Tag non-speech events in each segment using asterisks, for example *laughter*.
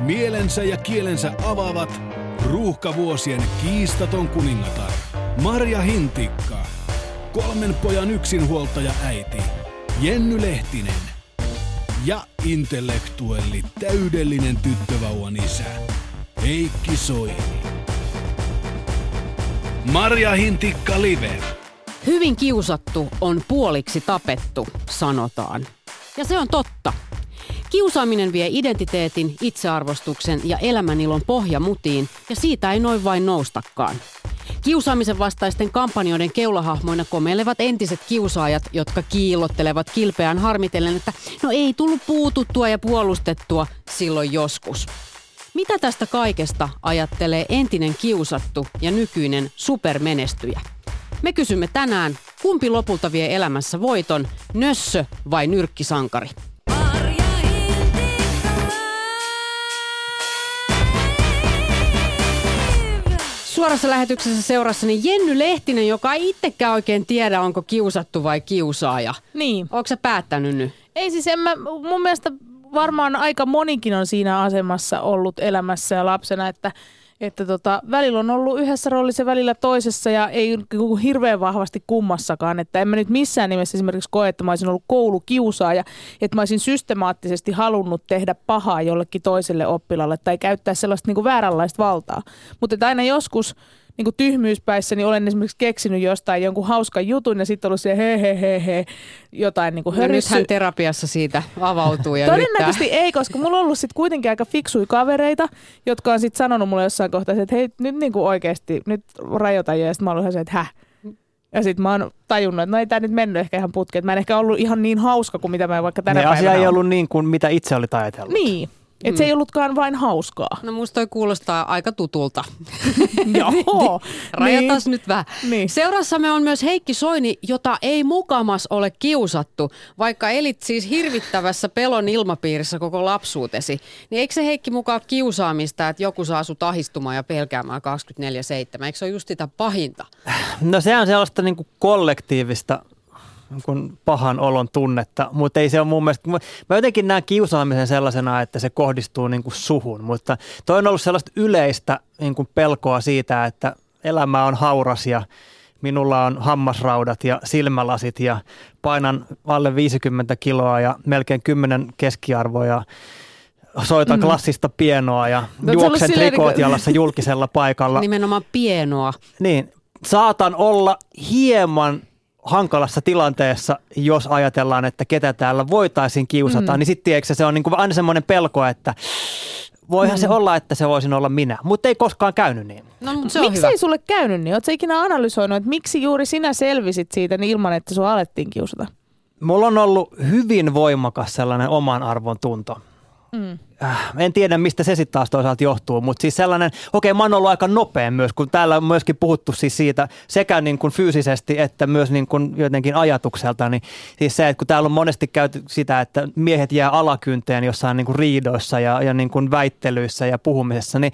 Mielensä ja kielensä avaavat ruuhkavuosien kiistaton kuningatar Marja Hintikka. Kolmen pojan yksinhuoltaja äiti Jenny Lehtinen. Ja intellektuelli täydellinen tyttövauvan isä Heikki Soini. Marja Hintikka Live. Hyvin kiusattu on puoliksi tapettu, sanotaan. Ja se on totta. Kiusaaminen vie identiteetin, itsearvostuksen ja elämänilon pohjamutiin, ja siitä ei noin vain noustakaan. Kiusaamisen vastaisten kampanjoiden keulahahmoina komeilevat entiset kiusaajat, jotka kiillottelevat kilpeään harmitellen, että no ei tullut puututtua ja puolustettua silloin joskus. Mitä tästä kaikesta ajattelee entinen kiusattu ja nykyinen supermenestyjä? Me kysymme tänään, kumpi lopulta vie elämässä voiton, nössö vai nyrkkisankari? Suorassa lähetyksessä seurassani Jenny Lehtinen, joka ei itsekään oikein tiedä, onko kiusattu vai kiusaaja. Niin. Onko se päättänyt nyt? Ei siis en mä, mun mielestä varmaan aika monikin on siinä asemassa ollut elämässä ja lapsena, että, että tota, välillä on ollut yhdessä roolissa välillä toisessa ja ei niinku hirveän vahvasti kummassakaan. Että en mä nyt missään nimessä esimerkiksi koe, että mä olisin ollut koulukiusaaja, että mä olisin systemaattisesti halunnut tehdä pahaa jollekin toiselle oppilalle tai käyttää sellaista niin kuin vääränlaista valtaa. Mutta aina joskus niin kuin tyhmyyspäissä, niin olen esimerkiksi keksinyt jostain jonkun hauskan jutun ja sitten ollut se he he he he jotain niin kuin No nythän terapiassa siitä avautuu ja Todennäköisesti yrittää. ei, koska mulla on ollut sit kuitenkin aika fiksui kavereita, jotka on sitten sanonut mulle jossain kohtaa, että hei nyt niinku oikeasti, nyt rajoita jo. Ja sitten mä oon se, että häh. Ja sitten mä oon tajunnut, että no ei tämä nyt mennyt ehkä ihan putkeen. Mä en ehkä ollut ihan niin hauska kuin mitä mä vaikka tänä Ne päivänä asia ei ollut niin kuin mitä itse olit ajatellut. Niin. Että se ei ollutkaan vain hauskaa. No musta toi kuulostaa aika tutulta. *laughs* Joo. *laughs* Rajataan nyt vähän. Niin. Seurassamme on myös Heikki Soini, jota ei mukamas ole kiusattu, vaikka elit siis hirvittävässä pelon ilmapiirissä koko lapsuutesi. Niin eikö se Heikki mukaan kiusaamista, että joku saa sut ahistumaan ja pelkäämään 24-7? Eikö se ole just sitä pahinta? No se on sellaista niin kuin kollektiivista kuin pahan olon tunnetta, mutta ei se ole mun mielestä, mä jotenkin näen kiusaamisen sellaisena, että se kohdistuu niin kuin suhun, mutta toi on ollut sellaista yleistä niin kuin pelkoa siitä, että elämä on hauras ja minulla on hammasraudat ja silmälasit ja painan alle 50 kiloa ja melkein 10 keskiarvoa ja soitan klassista pienoa ja No, on ollut juoksen silleen trikoot niinku- jalassa julkisella paikalla. *laughs* Nimenomaan pienoa. Niin, saatan olla hieman hankalassa tilanteessa, jos ajatellaan, että ketä täällä voitaisiin kiusata, mm. niin sitten se on niinku aina semmoinen pelko, että voihan mm. se olla, että se voisin olla minä, mutta ei koskaan käynyt niin. No, mutta se on Miksi hyvä. ei sulle käynyt niin? Oletko ikinä analysoinut, että miksi juuri sinä selvisit siitä niin ilman, että sua alettiin kiusata? Mulla on ollut hyvin voimakas sellainen oman arvon tunto. Mm. Äh, en tiedä, mistä se sitten taas toisaalta johtuu, mutta siis sellainen, okei mä oon ollut aika nopea myös, kun täällä on myöskin puhuttu siis siitä sekä niin kuin fyysisesti että myös niin kuin jotenkin ajatukselta, niin siis se, että kun täällä on monesti käyty sitä, että miehet jää alakynteen jossain niin kuin riidoissa ja, ja niin kuin väittelyissä ja puhumisessa, niin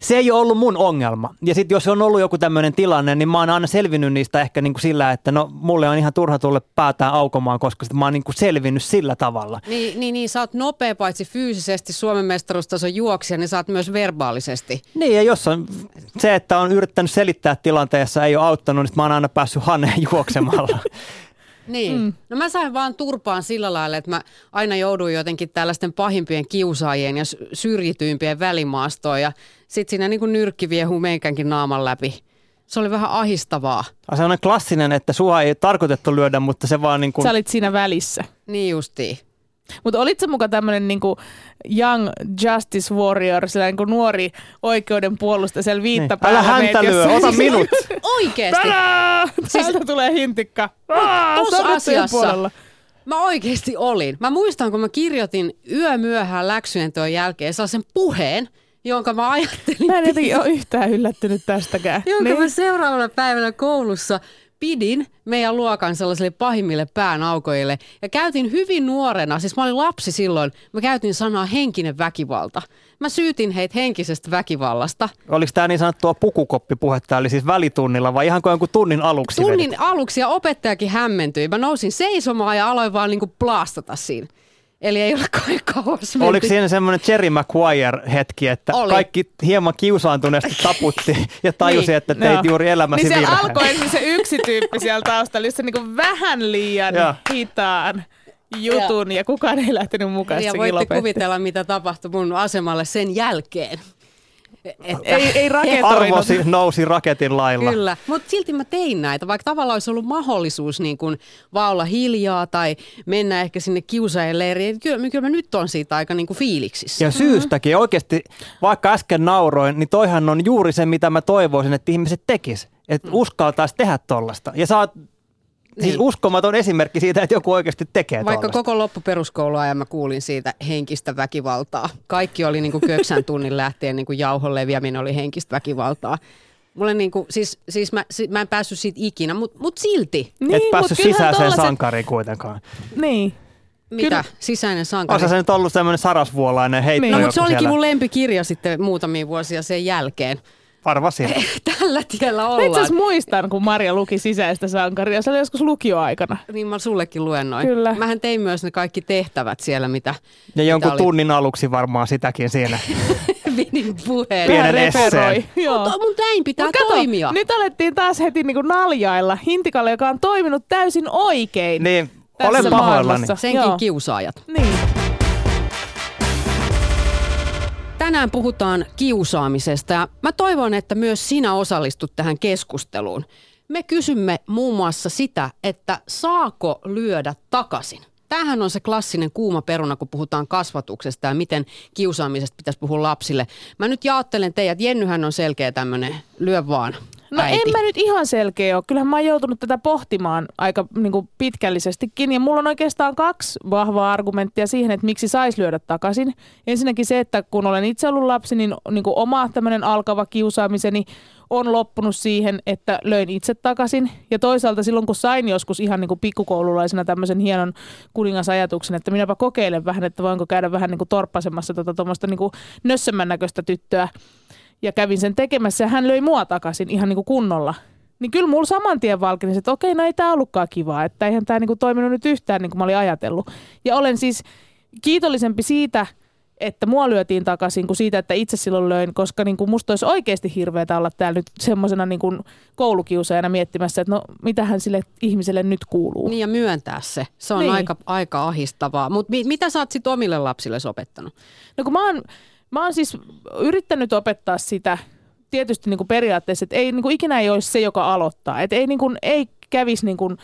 se ei ole ollut mun ongelma. Ja sitten jos on ollut joku tämmöinen tilanne, niin mä oon aina selvinnyt niistä ehkä niin kuin sillä, että no mulle on ihan turha tulla päätään aukomaan, koska sit mä oon niin kuin selvinnyt sillä tavalla. Niin, niin, niin, sä oot nopea paitsi fyysisesti Suomen mestaruustason juoksija, niin sä oot myös verbaalisesti. Niin, ja jos on se, että on yrittänyt selittää tilanteessa, ei ole auttanut, niin mä oon aina päässyt haneen juoksemalla. *laughs* Niin. Mm. No mä sain vaan turpaan sillä lailla, että mä aina jouduin jotenkin tällaisten pahimpien kiusaajien ja sy- syrjityimpien välimaastoon ja sit siinä niin kuin nyrkki viehuu meikänkin naaman läpi. Se oli vähän ahistavaa. Se on klassinen, että sua ei tarkoitettu lyödä, mutta se vaan niin kuin... Sä olit siinä välissä. Niin justiin. Mutta olit sä muka tämmönen niinku young justice warrior, sellainen niinku nuori oikeuden puolustaja siellä Niin. viittapäällä. Älä häntä meet lyö, ota minut. *laughs* Oikeesti. Tadaa! Täältä tulee hintikka. Sorrettujen asiassa- puolella. Mä oikeasti olin. Mä muistan, kun mä kirjoitin yömyöhään läksyjen työn jälkeen sellaisen puheen, jonka mä ajattelin Mä en *laughs* jotenkin ole yhtään yllättynyt tästäkään. jonka Niin. mä seuraavana päivänä koulussa pidin meidän luokan sellaisille pahimmille päänaukoille. Ja käytin hyvin nuorena, siis mä olin lapsi silloin, mä käytin sanaa henkinen väkivalta. Mä syytin heitä henkisestä väkivallasta. Oliko tämä niin sanottua pukukoppipuhetta, eli siis välitunnilla vai ihan kuin jonkun tunnin aluksi Tunnin vedit? aluksi ja opettajakin hämmentyi. Mä nousin seisomaan ja aloin vaan niinku plastata siinä. Eli ei ole *laughs* kai kauas menty. Oliko siinä semmoinen Jerry Maguire-hetki, että Oli. kaikki hieman kiusaantuneesti taputti ja tajusi, Niin. että teit Joo. juuri elämäsi Niin siellä virheen. alkoi ensin se yksi tyyppi siellä taustalla, jossa niinku vähän liian Joo. hitaan jutun ja kukaan ei lähtenyt mukaan. ja voitte lopetti. kuvitella, mitä tapahtui mun asemalle sen jälkeen. Että, Ei, ei raketoinut. Arvosi nousi raketin lailla. Kyllä, mutta silti mä tein näitä, vaikka tavallaan olisi ollut mahdollisuus niin kuin vaan olla hiljaa tai mennä ehkä sinne kiusaajan leiriin. Kyllä, kyllä mä nyt on siitä aika niin kuin fiiliksissä. Ja syystäkin. Oikeasti, vaikka äsken nauroin, niin toihan on juuri se, mitä mä toivoisin, että ihmiset tekis. Että uskaltaisi tehdä tollasta. Ja sä oot siis Niin. uskomaton esimerkki siitä, että joku oikeasti tekee Vaikka tollasta. koko loppuperuskouluajan mä kuulin siitä henkistä väkivaltaa. Kaikki oli niin kuin köksän tunnin lähtien niin kuin jauhon leviäminen oli henkistä väkivaltaa. Mulle niin kuin, siis, siis mä, si- mä en päässyt siitä ikinä, mutta mut silti. Niin, Et päässyt sisäiseen tollaset- sankariin kuitenkaan. Niin. Mitä? Kyllä. Sisäinen sankari. Osa se nyt ollut semmoinen sarasvuolainen heitto Niin. No, mutta se olikin siellä. mun lempikirja sitten muutamia vuosia sen jälkeen. Arvasin. Tällä tiellä Mä itse ollaan. asiassa muistan, kun Maria luki sisäistä sankaria. Se oli joskus lukioaikana. Niin mä sullekin luennoin. Kyllä. Mähän tein myös ne kaikki tehtävät siellä, mitä, Ja jonkun oli. tunnin aluksi varmaan sitäkin siinä. *laughs* pidin puheen. Pienen esseen. Mutta mun näin pitää Mut kato, toimia. Nyt alettiin taas heti niinku naljailla Hintikalle, joka on toiminut täysin oikein. Niin, olen pahoillani. Senkin Joo. kiusaajat. Niin. Tänään puhutaan kiusaamisesta ja mä toivon, että myös sinä osallistut tähän keskusteluun. Me kysymme muun muassa sitä, että saako lyödä takaisin. Tämähän on se klassinen kuuma peruna, kun puhutaan kasvatuksesta ja miten kiusaamisesta pitäisi puhua lapsille. Mä nyt jaottelen teidät. Jennyhän on selkeä tämmöinen lyö vaan No äiti. en mä nyt ihan selkeä ole. Kyllähän mä oon joutunut tätä pohtimaan aika niin kuin pitkällisestikin. Ja mulla on oikeastaan kaksi vahvaa argumenttia siihen, että miksi saisi lyödä takaisin. Ensinnäkin se, että kun olen itse ollut lapsi, niin, niin kuin oma tämmöinen alkava kiusaamiseni on loppunut siihen, että löin itse takaisin. Ja toisaalta silloin, kun sain joskus ihan niin kuin pikkukoululaisena tämmöisen hienon kuningasajatuksen, että minäpä kokeilen vähän, että voinko käydä vähän niin kuin torppasemassa tuota tuommoista niin kuin nössömmän näköistä tyttöä, ja kävin sen tekemässä ja hän löi mua takaisin ihan niin kuin kunnolla. Niin kyllä mulla saman tien valkeni, että okei, no ei tämä ollutkaan kivaa, että eihän tämä niin toiminut nyt yhtään niin kuin mä olin ajatellut. Ja olen siis kiitollisempi siitä, että mua lyötiin takaisin kuin siitä, että itse silloin löin, koska niin kuin musta olisi oikeasti hirveätä olla täällä nyt semmoisena niin kuin koulukiusaajana miettimässä, että no mitähän sille ihmiselle nyt kuuluu. Niin ja myöntää se. Se on Niin. aika, aika ahistavaa. Mutta mi- mitä sä oot sit omille lapsille opettanut? No kun mä oon, mä oon siis yrittänyt opettaa sitä tietysti niin kuin periaatteessa, että ei, niin kuin ikinä ei olisi se, joka aloittaa. Että ei, niin kuin, ei kävisi niin kuin,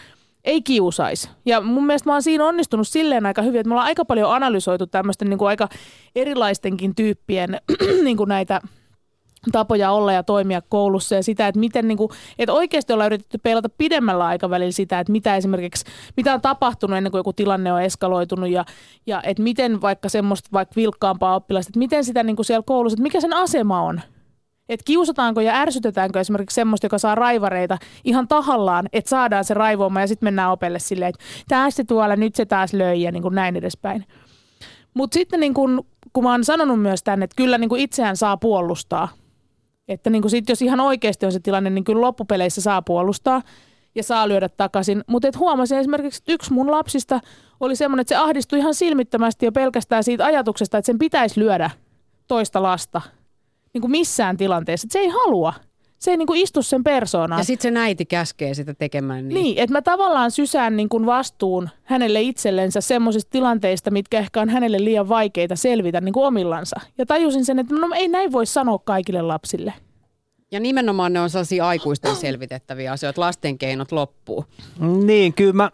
ei kiusaisi. Ja mun mielestä mä oon siinä onnistunut silleen aika hyvin, että me ollaan aika paljon analysoitu tämmöisten niin kuin aika erilaistenkin tyyppien *clears throat* niin kuin näitä tapoja olla ja toimia koulussa ja sitä, että miten niin kuin, että oikeasti ollaan yritetty peilata pidemmällä aikavälillä sitä, että mitä esimerkiksi, mitä on tapahtunut ennen kuin joku tilanne on eskaloitunut ja, ja että miten vaikka semmoista vaikka vilkkaampaa oppilasta, että miten sitä niin kuin siellä koulussa, että mikä sen asema on. Että kiusataanko ja ärsytetäänkö esimerkiksi semmoista, joka saa raivareita ihan tahallaan, että saadaan se raivoama ja sitten mennään opelle silleen, että tästä tuolla, nyt se taas löi ja niin kuin näin edespäin. Mutta sitten niin kun, kun mä oon sanonut myös tänne, että kyllä niin kuin itseään saa puolustaa. Että niin kuin sit, jos ihan oikeasti on se tilanne, niin kyllä loppupeleissä saa puolustaa ja saa lyödä takaisin. Mutta et huomasin esimerkiksi, että yksi mun lapsista oli semmoinen, että se ahdistui ihan silmittömästi jo pelkästään siitä ajatuksesta, että sen pitäisi lyödä toista lasta niin kuin missään tilanteessa. Että se ei halua. Se ei niin kuin istu sen persoonaan. Ja sitten se näiti käskee sitä tekemään niin. Niin, että mä tavallaan sysään niin kuin vastuun hänelle itsellensä semmoisista tilanteista, mitkä ehkä on hänelle liian vaikeita selvitä niin kuin omillansa. Ja tajusin sen, että no ei näin voi sanoa kaikille lapsille. Ja nimenomaan ne on sellaisia aikuisten selvitettäviä asioita. Lasten keinot loppuu. Niin, kyllä mä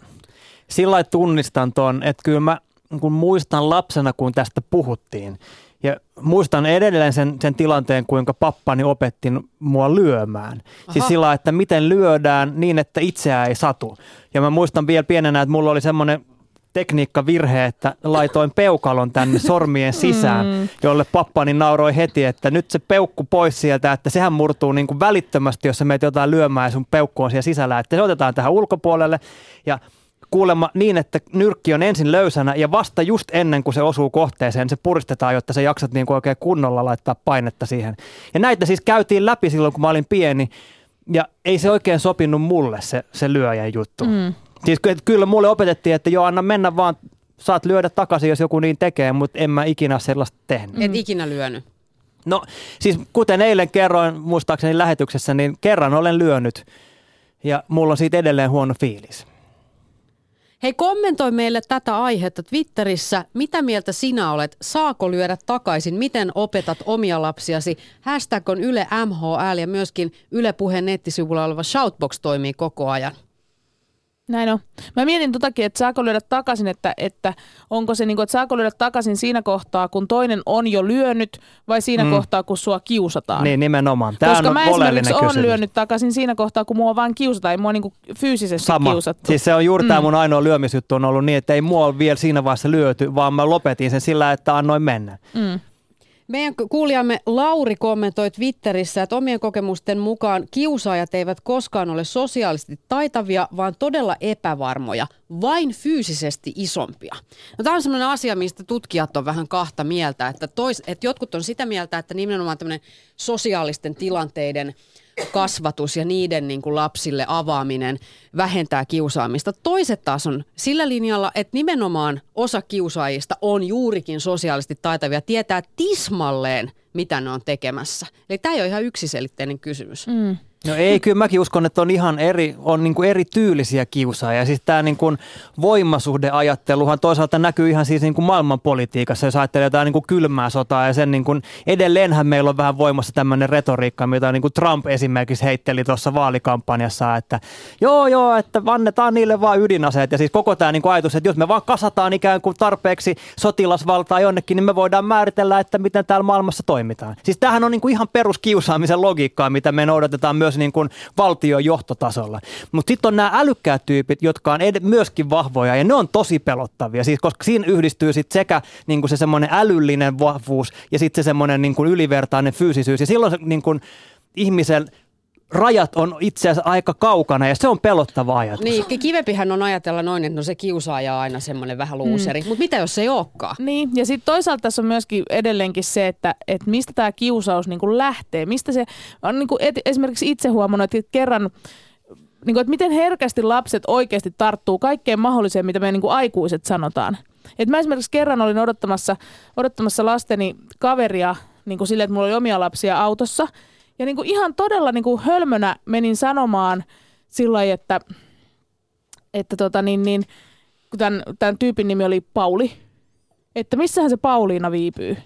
sillä tunnistan ton, että kyllä mä kun muistan lapsena, kun tästä puhuttiin. Ja muistan edelleen sen, sen tilanteen, kuinka pappani opetti mua lyömään. Aha. Siis sillä että miten lyödään niin, että itseä ei satu. Ja mä muistan vielä pienenä, että mulla oli semmoinen tekniikkavirhe, että laitoin peukalon tänne sormien sisään, mm. jolle pappani nauroi heti, että nyt se peukku pois sieltä, että sehän murtuu niin kuin välittömästi, jos sä meet jotain lyömään ja sun peukku on siellä sisällä, että se otetaan tähän ulkopuolelle ja kuulemma niin, että nyrkki on ensin löysänä ja vasta just ennen kuin se osuu kohteeseen, se puristetaan, jotta sä jaksat niin kuin oikein kunnolla laittaa painetta siihen. Ja näitä siis käytiin läpi silloin, kun mä olin pieni ja ei se oikein sopinut mulle se, se lyöjän juttu. Mm. Siis ky- kyllä mulle opetettiin, että joo, anna mennä vaan saat lyödä takaisin, jos joku niin tekee, mutta en mä ikinä sellaista tehnyt. Et ikinä lyönyt. No siis kuten eilen kerroin muistaakseni lähetyksessä, niin kerran olen lyönyt ja mulla on siitä edelleen huono fiilis. Hei, kommentoi meille tätä aihetta Twitterissä. Mitä mieltä sinä olet? Saako lyödä takaisin? Miten opetat omia lapsiasi? Hashtag on Yle MHL ja myöskin Yle Puheen nettisivulla oleva Shoutbox toimii koko ajan. Näin on. Mä mietin totakin, että saako lyödä takaisin, että, että onko se niin kuin, että saako lyödä takaisin siinä kohtaa, kun toinen on jo lyönyt vai siinä mm. kohtaa, kun sua kiusataan. Niin nimenomaan. Tämä Koska on mä esimerkiksi olen lyönyt takaisin siinä kohtaa, kun mua vaan kiusataan, ei mua niin kuin fyysisesti Sama. kiusattu. Siis se on juuri mm. tämä mun ainoa lyömisjuttu on ollut niin, että ei mua ole vielä siinä vaiheessa lyöty, vaan mä lopetin sen sillä, että annoin mennä. Mm. Meidän kuulijamme Lauri kommentoi Twitterissä, että omien kokemusten mukaan kiusaajat eivät koskaan ole sosiaalisesti taitavia, vaan todella epävarmoja, vain fyysisesti isompia. No, tämä on sellainen asia, mistä tutkijat on vähän kahta mieltä, että, tois, että jotkut on sitä mieltä, että nimenomaan tämmöinen sosiaalisten tilanteiden kasvatus ja niiden niin kuin lapsille avaaminen vähentää kiusaamista. Toiset taas on sillä linjalla, että nimenomaan osa kiusaajista on juurikin sosiaalisesti taitavia, tietää tismalleen, mitä ne on tekemässä. Eli tämä ei ole ihan yksiselitteinen kysymys. Mm. No ei, kyllä mäkin uskon, että on ihan eri, on niin kuin eri tyylisiä kiusaajia. Siis tämä niin kuin voimasuhdeajatteluhan toisaalta näkyy ihan siis niin kuin maailmanpolitiikassa, jos ajattelee jotain niin kuin kylmää sotaa ja sen niin kuin, edelleenhän meillä on vähän voimassa tämmöinen retoriikka, mitä niin kuin Trump esimerkiksi heitteli tuossa vaalikampanjassa, että joo joo, että annetaan niille vaan ydinaseet ja siis koko tämä niin kuin ajatus, että jos me vaan kasataan ikään kuin tarpeeksi sotilasvaltaa jonnekin, niin me voidaan määritellä, että miten täällä maailmassa toimitaan. Siis tämähän on niin kuin ihan peruskiusaamisen logiikkaa, mitä me noudatetaan myös niin kuin valtion johtotasolla. Mutta sitten on nämä älykkäät tyypit, jotka on ed- myöskin vahvoja ja ne on tosi pelottavia, siis koska siinä yhdistyy sit sekä niin kuin se semmoinen älyllinen vahvuus ja sitten se semmoinen niin kuin ylivertainen fyysisyys ja silloin se niin kuin ihmisen rajat on itse asiassa aika kaukana ja se on pelottava ajatus. Niin, ki- kivempihän on ajatella noin, että no se kiusaaja on aina semmoinen vähän luuseri. Mm. Mutta mitä jos se ei olekaan? Niin, ja sitten toisaalta tässä on myöskin edelleenkin se, että, että mistä tämä kiusaus niin kuin lähtee. Mistä se on niin kuin et, esimerkiksi itse huomannut, että kerran niin kuin, että miten herkästi lapset oikeasti tarttuu kaikkeen mahdolliseen, mitä me niin kuin aikuiset sanotaan. Et mä esimerkiksi kerran olin odottamassa, odottamassa lasteni kaveria niin kuin sille, että mulla oli omia lapsia autossa. Ja niin kuin ihan todella niin kuin hölmönä menin sanomaan sillä että, että tota niin, niin, kun tämän, tämän tyypin nimi oli Pauli, että missähän se Pauliina viipyy.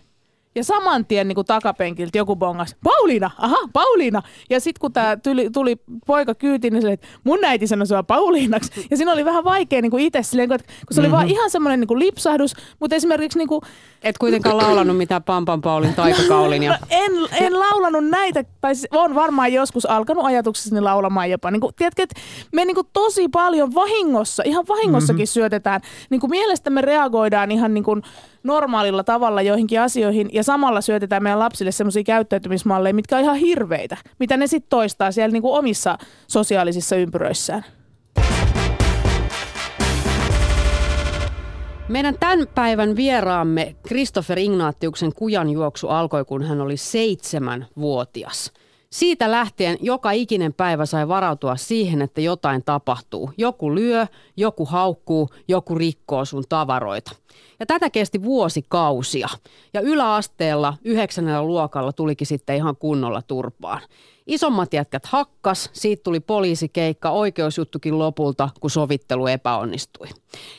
Ja saman tien niin kuin takapenkiltä joku bongas, Pauliina, aha, Pauliina. Ja sitten kun tämä tuli, tuli poika kyytiin, niin se, että mun äiti sanoi sua Pauliinaksi. Ja siinä oli vähän vaikea niin kuin itse silleen, kun kun se oli mm-hmm. vaan ihan semmoinen niin kuin lipsahdus, mutta esimerkiksi niin kuin, Et kuitenkaan laulanut mitään Pampan Paulin *laughs* taikakaulin. Ja... No, en, en laulanut näitä, tai siis on varmaan joskus alkanut ajatuksessani laulamaan jopa. Niin kuin, tiedätkö, että me niin kuin tosi paljon vahingossa, ihan vahingossakin mm-hmm. syötetään. Niin kuin mielestämme reagoidaan ihan niin kuin normaalilla tavalla joihinkin asioihin ja samalla syötetään meidän lapsille semmoisia käyttäytymismalleja, mitkä on ihan hirveitä, mitä ne sitten toistaa siellä niin kuin omissa sosiaalisissa ympyröissään. Meidän tämän päivän vieraamme Christopher Ignatiuksen kujanjuoksu alkoi, kun hän oli seitsemänvuotias. Siitä lähtien joka ikinen päivä sai varautua siihen, että jotain tapahtuu. Joku lyö, joku haukkuu, joku rikkoo sun tavaroita. Ja tätä kesti vuosikausia. Ja yläasteella yhdeksännellä luokalla tulikin sitten ihan kunnolla turpaan. Isommat jätkät hakkas, siitä tuli poliisikeikka, oikeusjuttukin lopulta, kun sovittelu epäonnistui.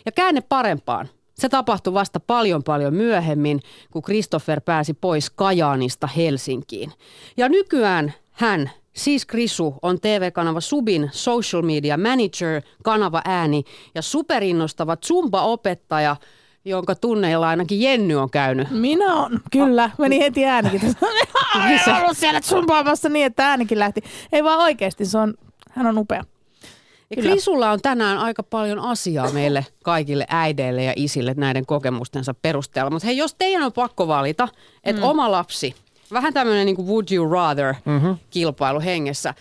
Ja käänne parempaan. Se tapahtui vasta paljon paljon myöhemmin, kun Christopher pääsi pois Kajaanista Helsinkiin. Ja nykyään hän, siis Krisu, on TV-kanava Subin social media manager, kanava ääni ja superinnostava Zumba-opettaja, jonka tunneilla ainakin Jenny on käynyt. Minä on, kyllä. Meni heti äänikin. Olen *laughs* ollut siellä zumpaamassa niin, että äänikin lähti. Ei vaan oikeasti, se on, hän on upea. Ja Krisulla on tänään aika paljon asiaa meille kaikille äideille ja isille näiden kokemustensa perusteella. Mutta hei, jos teidän on pakko valita, että mm. oma lapsi, vähän tämmöinen niin kuin would you rather mm-hmm. kilpailu hengessä.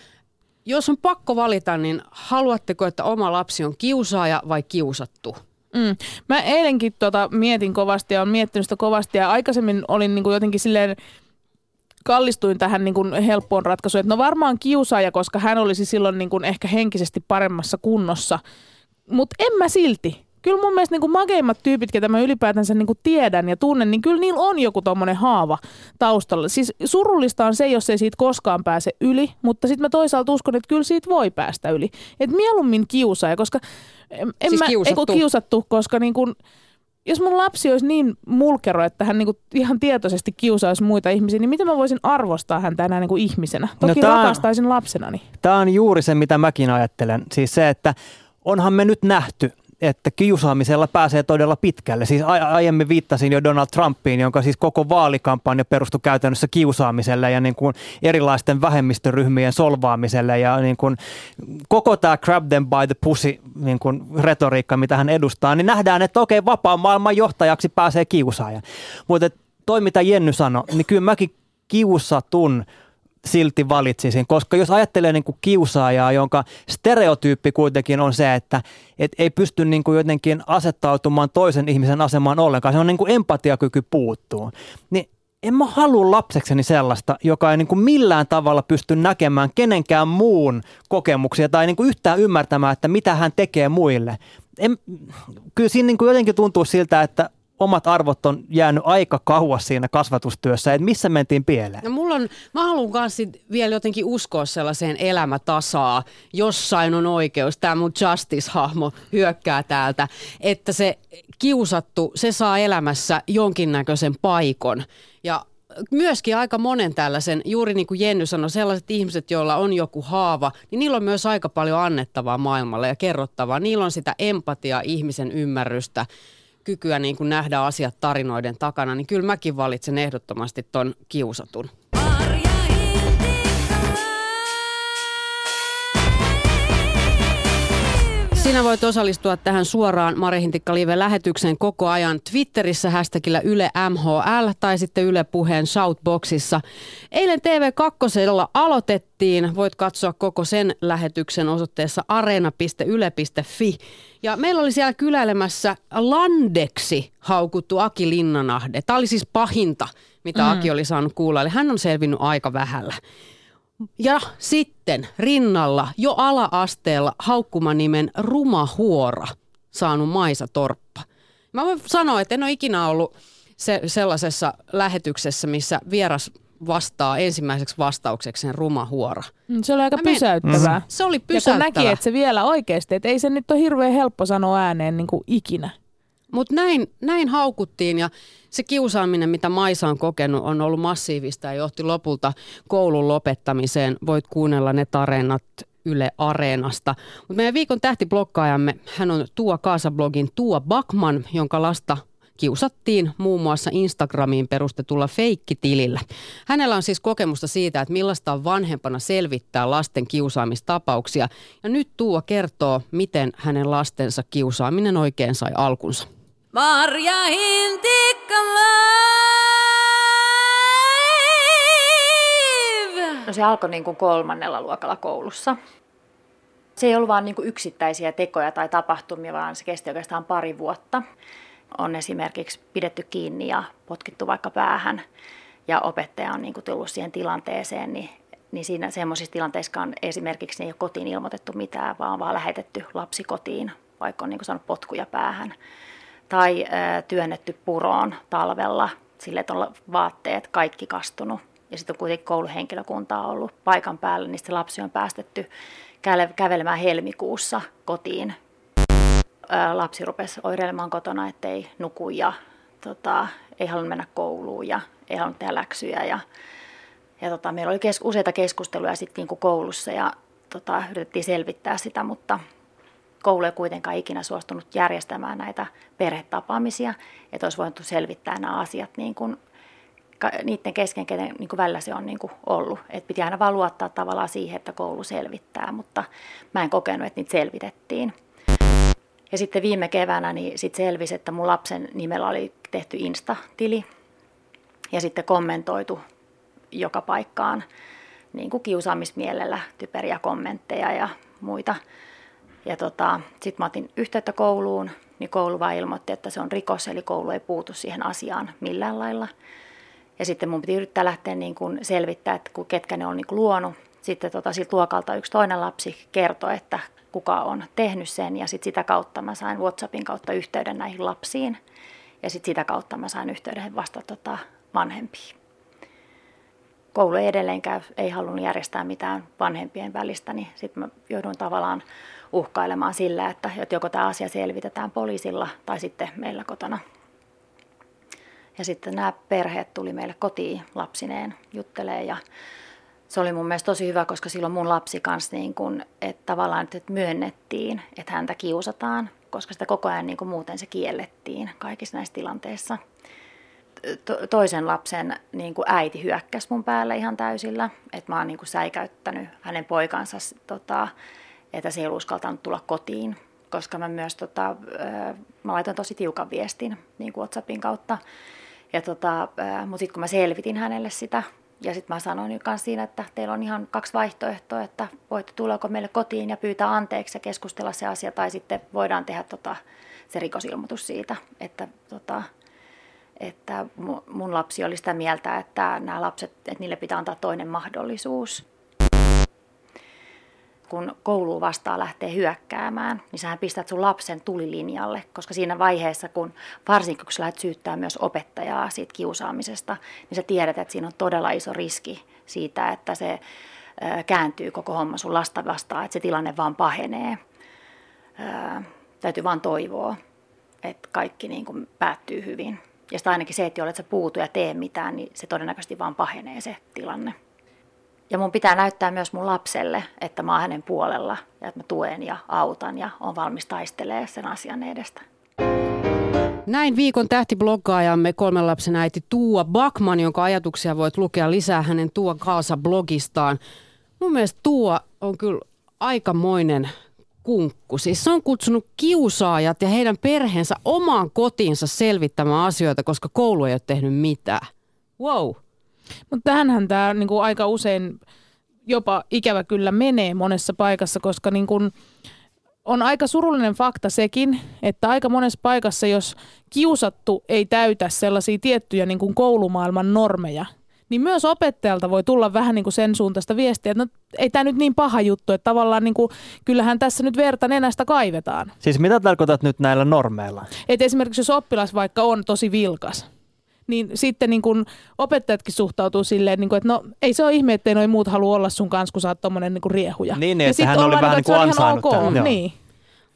Jos on pakko valita, niin haluatteko, että oma lapsi on kiusaaja vai kiusattu? Mm. Mä eilenkin tota mietin kovasti ja olen miettinyt sitä kovasti ja aikaisemmin olin niin kuin jotenkin silleen kallistuin tähän niin kuin helppoon ratkaisuun, että no varmaan kiusaaja, koska hän olisi silloin niin kuin ehkä henkisesti paremmassa kunnossa. Mutta en mä silti, kyllä mun mielestä niin makeimmat tyypit, ketä mä ylipäätänsä niin tiedän ja tunnen, niin kyllä niillä on joku tommonen haava taustalla. Siis surullista on se, jos ei siitä koskaan pääse yli, mutta sitten mä toisaalta uskon, että kyllä siitä voi päästä yli. Et mieluummin kiusaaja, koska en, Siis mä, kiusattu. Eiku, kiusattu, koska niin kuin, jos mun lapsi olisi niin mulkero, että hän niinku ihan tietoisesti kiusaisi muita ihmisiä, niin miten mä voisin arvostaa häntä enää niinku ihmisenä? Toki No no, tää- rakastaisin lapsenani. Tämä on juuri se, mitä mäkin ajattelen. Siis se, että onhan me nyt nähty, että kiusaamisella pääsee todella pitkälle. Siis aiemmin viittasin jo Donald Trumpiin, jonka siis koko vaalikampanja perustui käytännössä kiusaamiselle ja niin kuin erilaisten vähemmistöryhmien solvaamiselle ja niin kuin koko tämä grab them by the pussy niin kuin retoriikka, mitä hän edustaa, niin nähdään, että okei, vapaan maailman johtajaksi pääsee kiusaaja. Mutta toi, mitä Jenny sanoi, niin kyllä mäkin kiusatun silti valitsisin, koska jos ajattelee niin kuin kiusaajaa, jonka stereotyyppi kuitenkin on se, että et ei pysty niin kuin jotenkin asettautumaan toisen ihmisen asemaan ollenkaan, se on niin kuin empatiakyky puuttuu, niin en mä halua lapsekseni sellaista, joka ei niin kuin millään tavalla pysty näkemään kenenkään muun kokemuksia tai niin kuin yhtään ymmärtämään, että mitä hän tekee muille. En, kyllä siinä niin kuin jotenkin tuntuu siltä, että omat arvot on jäänyt aika kauas siinä kasvatustyössä, että missä mentiin pieleen. No mulla on, mä haluan sit vielä jotenkin uskoa sellaiseen elämätasaa, jossain on oikeus, tämä mun justice-hahmo hyökkää täältä, että se kiusattu, se saa elämässä jonkinnäköisen paikon. Ja myöskin aika monen tällaisen, juuri niin kuin Jenny sanoi, sellaiset ihmiset, joilla on joku haava, niin niillä on myös aika paljon annettavaa maailmalle ja kerrottavaa. Niillä on sitä empatiaa, ihmisen ymmärrystä, kykyä niin kuin nähdä asiat tarinoiden takana, niin kyllä mäkin valitsen ehdottomasti ton kiusatun. Sinä voit osallistua tähän suoraan Marihintikka Live-lähetykseen koko ajan Twitterissä hashtagillä Yle MHL tai sitten Yle Puheen Shoutboxissa. Eilen TV2 aloitettiin. Voit katsoa koko sen lähetyksen osoitteessa areena.yle.fi. Ja meillä oli siellä kyläilemässä Landeksi haukuttu Aki Linnanahde. Tämä oli siis pahinta, mitä Aki oli saanut kuulla. Eli hän on selvinnyt aika vähällä. Ja sitten rinnalla jo ala-asteella haukkumanimen Ruma Huora saanut Maisa Torppa. Mä voin sanoa, että en ole ikinä ollut se, sellaisessa lähetyksessä, missä vieras vastaa ensimmäiseksi vastauksekseen Ruma Huora. Mm, Se oli aika Mä pysäyttävää. Se oli Ja kun näki, että se vielä oikeasti, että ei se nyt ole hirveän helppo sanoa ääneen niin kuin ikinä. Mutta näin, näin haukuttiin ja se kiusaaminen, mitä Maisa on kokenut, on ollut massiivista ja johti lopulta koulun lopettamiseen. Voit kuunnella ne tarinat Yle Areenasta. Mutta meidän viikon tähtiblokkaajamme, hän on Tuo Kaasa-blogin Tuo Bakman, jonka lasta kiusattiin muun muassa Instagramiin perustetulla feikkitilillä. Hänellä on siis kokemusta siitä, että millaista on vanhempana selvittää lasten kiusaamistapauksia. Ja nyt Tuo kertoo, miten hänen lastensa kiusaaminen oikein sai alkunsa. Marja Hintikka No se alkoi niin kuin kolmannella luokalla koulussa. Se ei ollut vain niin kuin yksittäisiä tekoja tai tapahtumia, vaan se kesti oikeastaan pari vuotta. On esimerkiksi pidetty kiinni ja potkittu vaikka päähän ja opettaja on niin kuin tullut siihen tilanteeseen, niin, niin siinä semmoisissa tilanteissa on esimerkiksi ei ole kotiin ilmoitettu mitään, vaan on vaan lähetetty lapsi kotiin, vaikka on niin kuin saanut potkuja päähän. Tai työnnetty puroon talvella sille, että on vaatteet kaikki kastunut. Ja sitten on kuitenkin kouluhenkilökuntaa ollut paikan päällä, niin se lapsi on päästetty kävelemään helmikuussa kotiin. Lapsi rupesi oireilemaan kotona, ettei nuku ja tota, ei halunnut mennä kouluun ja ei halunnut tehdä läksyjä. Ja, ja tota, meillä oli kes- useita keskusteluja sitten niinku koulussa ja tota, yritettiin selvittää sitä, mutta koulu ei kuitenkaan ikinä suostunut järjestämään näitä perhetapaamisia, että olisi voinut selvittää nämä asiat niin kuin, niiden kesken, kenen niin kuin välillä se on niin kuin ollut. Et piti aina vaan luottaa tavallaan siihen, että koulu selvittää, mutta mä en kokenut, että niitä selvitettiin. Ja sitten viime keväänä niin sit selvisi, että mun lapsen nimellä oli tehty Insta-tili ja sitten kommentoitu joka paikkaan niin kuin kiusaamismielellä typeriä kommentteja ja muita. Ja tota, sitten mä otin yhteyttä kouluun, niin koulu vaan ilmoitti, että se on rikos, eli koulu ei puutu siihen asiaan millään lailla. Ja sitten mun piti yrittää lähteä niin kuin selvittää, että ketkä ne on niin kuin luonut. Sitten tota, siltä luokalta yksi toinen lapsi kertoi, että kuka on tehnyt sen ja sitten sitä kautta mä sain WhatsAppin kautta yhteyden näihin lapsiin ja sitten sitä kautta mä sain yhteyden vasta tota, vanhempiin. Koulu ei edelleenkään ei halunnut järjestää mitään vanhempien välistä, niin sitten mä joudun tavallaan uhkailemaan sillä, että joko tämä asia selvitetään poliisilla tai sitten meillä kotona. Ja sitten nämä perheet tuli meille kotiin lapsineen juttelee ja se oli mun mielestä tosi hyvä, koska silloin mun lapsi kanssa niin kun, että tavallaan että myönnettiin, että häntä kiusataan, koska sitä koko ajan niin kuin muuten se kiellettiin kaikissa näissä tilanteissa. To- toisen lapsen niin kuin äiti hyökkäsi mun päälle ihan täysillä, että mä oon niin säikäyttänyt hänen poikansa, tota, että se ei ollut uskaltanut tulla kotiin, koska mä myös tota, mä laitoin tosi tiukan viestin niin kuin WhatsAppin kautta. Ja tota, mutta sitten kun mä selvitin hänelle sitä, ja sitten mä sanoin myös siinä, että teillä on ihan kaksi vaihtoehtoa, että voitte tullako meille kotiin ja pyytää anteeksi ja keskustella se asia, tai sitten voidaan tehdä tota, se rikosilmoitus siitä, että, tota, että mun lapsi oli sitä mieltä, että nämä lapset, että niille pitää antaa toinen mahdollisuus kun koulu vastaan lähtee hyökkäämään, niin sähän pistät sun lapsen tulilinjalle, koska siinä vaiheessa, kun varsinkin kun sä lähdet syyttää myös opettajaa siitä kiusaamisesta, niin sä tiedät, että siinä on todella iso riski siitä, että se kääntyy koko homma sun lasta vastaan, että se tilanne vaan pahenee. täytyy vaan toivoa, että kaikki niin kuin päättyy hyvin. Ja sitä ainakin se, että jollet sä puutu ja tee mitään, niin se todennäköisesti vaan pahenee se tilanne. Ja mun pitää näyttää myös mun lapselle, että mä oon hänen puolella ja että mä tuen ja autan ja on valmis taistelemaan sen asian edestä. Näin viikon tähtibloggaajamme kolmen lapsen äiti Tuua Bakman, jonka ajatuksia voit lukea lisää hänen Tuua Kaasa blogistaan. Mun mielestä Tuua on kyllä aikamoinen kunkku. Siis se on kutsunut kiusaajat ja heidän perheensä omaan kotiinsa selvittämään asioita, koska koulu ei ole tehnyt mitään. Wow. Mutta tähänhän tämä niinku aika usein jopa ikävä kyllä menee monessa paikassa, koska niinku, on aika surullinen fakta sekin, että aika monessa paikassa, jos kiusattu ei täytä sellaisia tiettyjä niin kuin koulumaailman normeja, niin myös opettajalta voi tulla vähän niin kuin sen suuntaista viestiä, että no, ei tämä nyt niin paha juttu, että tavallaan niin kuin, kyllähän tässä nyt verta nenästä kaivetaan. Siis mitä tarkoitat nyt näillä normeilla? Et esimerkiksi jos oppilas vaikka on tosi vilkas, niin sitten niin kun opettajatkin suhtautuu silleen, niin kun, että no ei se ole ihme, että noin muut halua olla sun kanssa, kun sä oot tommonen niin riehuja. Niin, niin että hän oli vähän niin kuin ansainnut okay. Niin.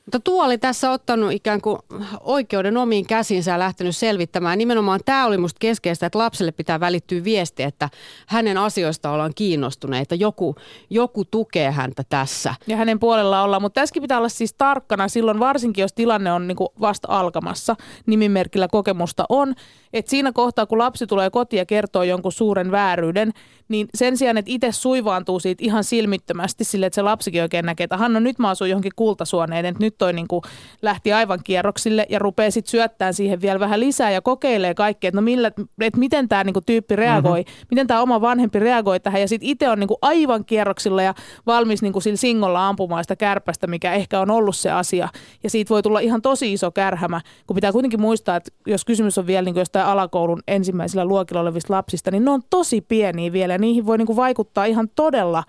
Mutta tuo oli tässä ottanut ikään kuin oikeuden omiin käsinsä ja lähtenyt selvittämään. Nimenomaan tämä oli musta keskeistä, että lapselle pitää välittyä viesti, että hänen asioista ollaan kiinnostuneita. Joku, joku tukee häntä tässä. Ja hänen puolella ollaan, mutta tässäkin pitää olla siis tarkkana silloin, varsinkin jos tilanne on niin vasta alkamassa, nimimerkillä kokemusta on, että siinä kohtaa, kun lapsi tulee kotiin ja kertoo jonkun suuren vääryyden, niin sen sijaan, että itse suivaantuu siitä ihan silmittömästi sille, että se lapsikin oikein näkee, että Hanno, nyt mä asun johonkin kultasuoneen, että nyt toi niin kuin lähti aivan kierroksille ja rupeaa sitten syöttämään siihen vielä vähän lisää ja kokeilee kaikkea, että no millä, että miten tämä niin kuin tyyppi reagoi, mm-hmm. miten tämä oma vanhempi reagoi tähän ja sitten itse on niin kuin aivan kierroksilla ja valmis niin kuin sillä singolla ampumaan sitä kärpästä, mikä ehkä on ollut se asia ja siitä voi tulla ihan tosi iso kärhämä, kun pitää kuitenkin muistaa, että jos kysymys on vielä niin kuin jostain alakoulun ensimmäisillä luokilla olevista lapsista, niin ne on tosi pieniä vielä ja niihin voi niin kuin vaikuttaa ihan todella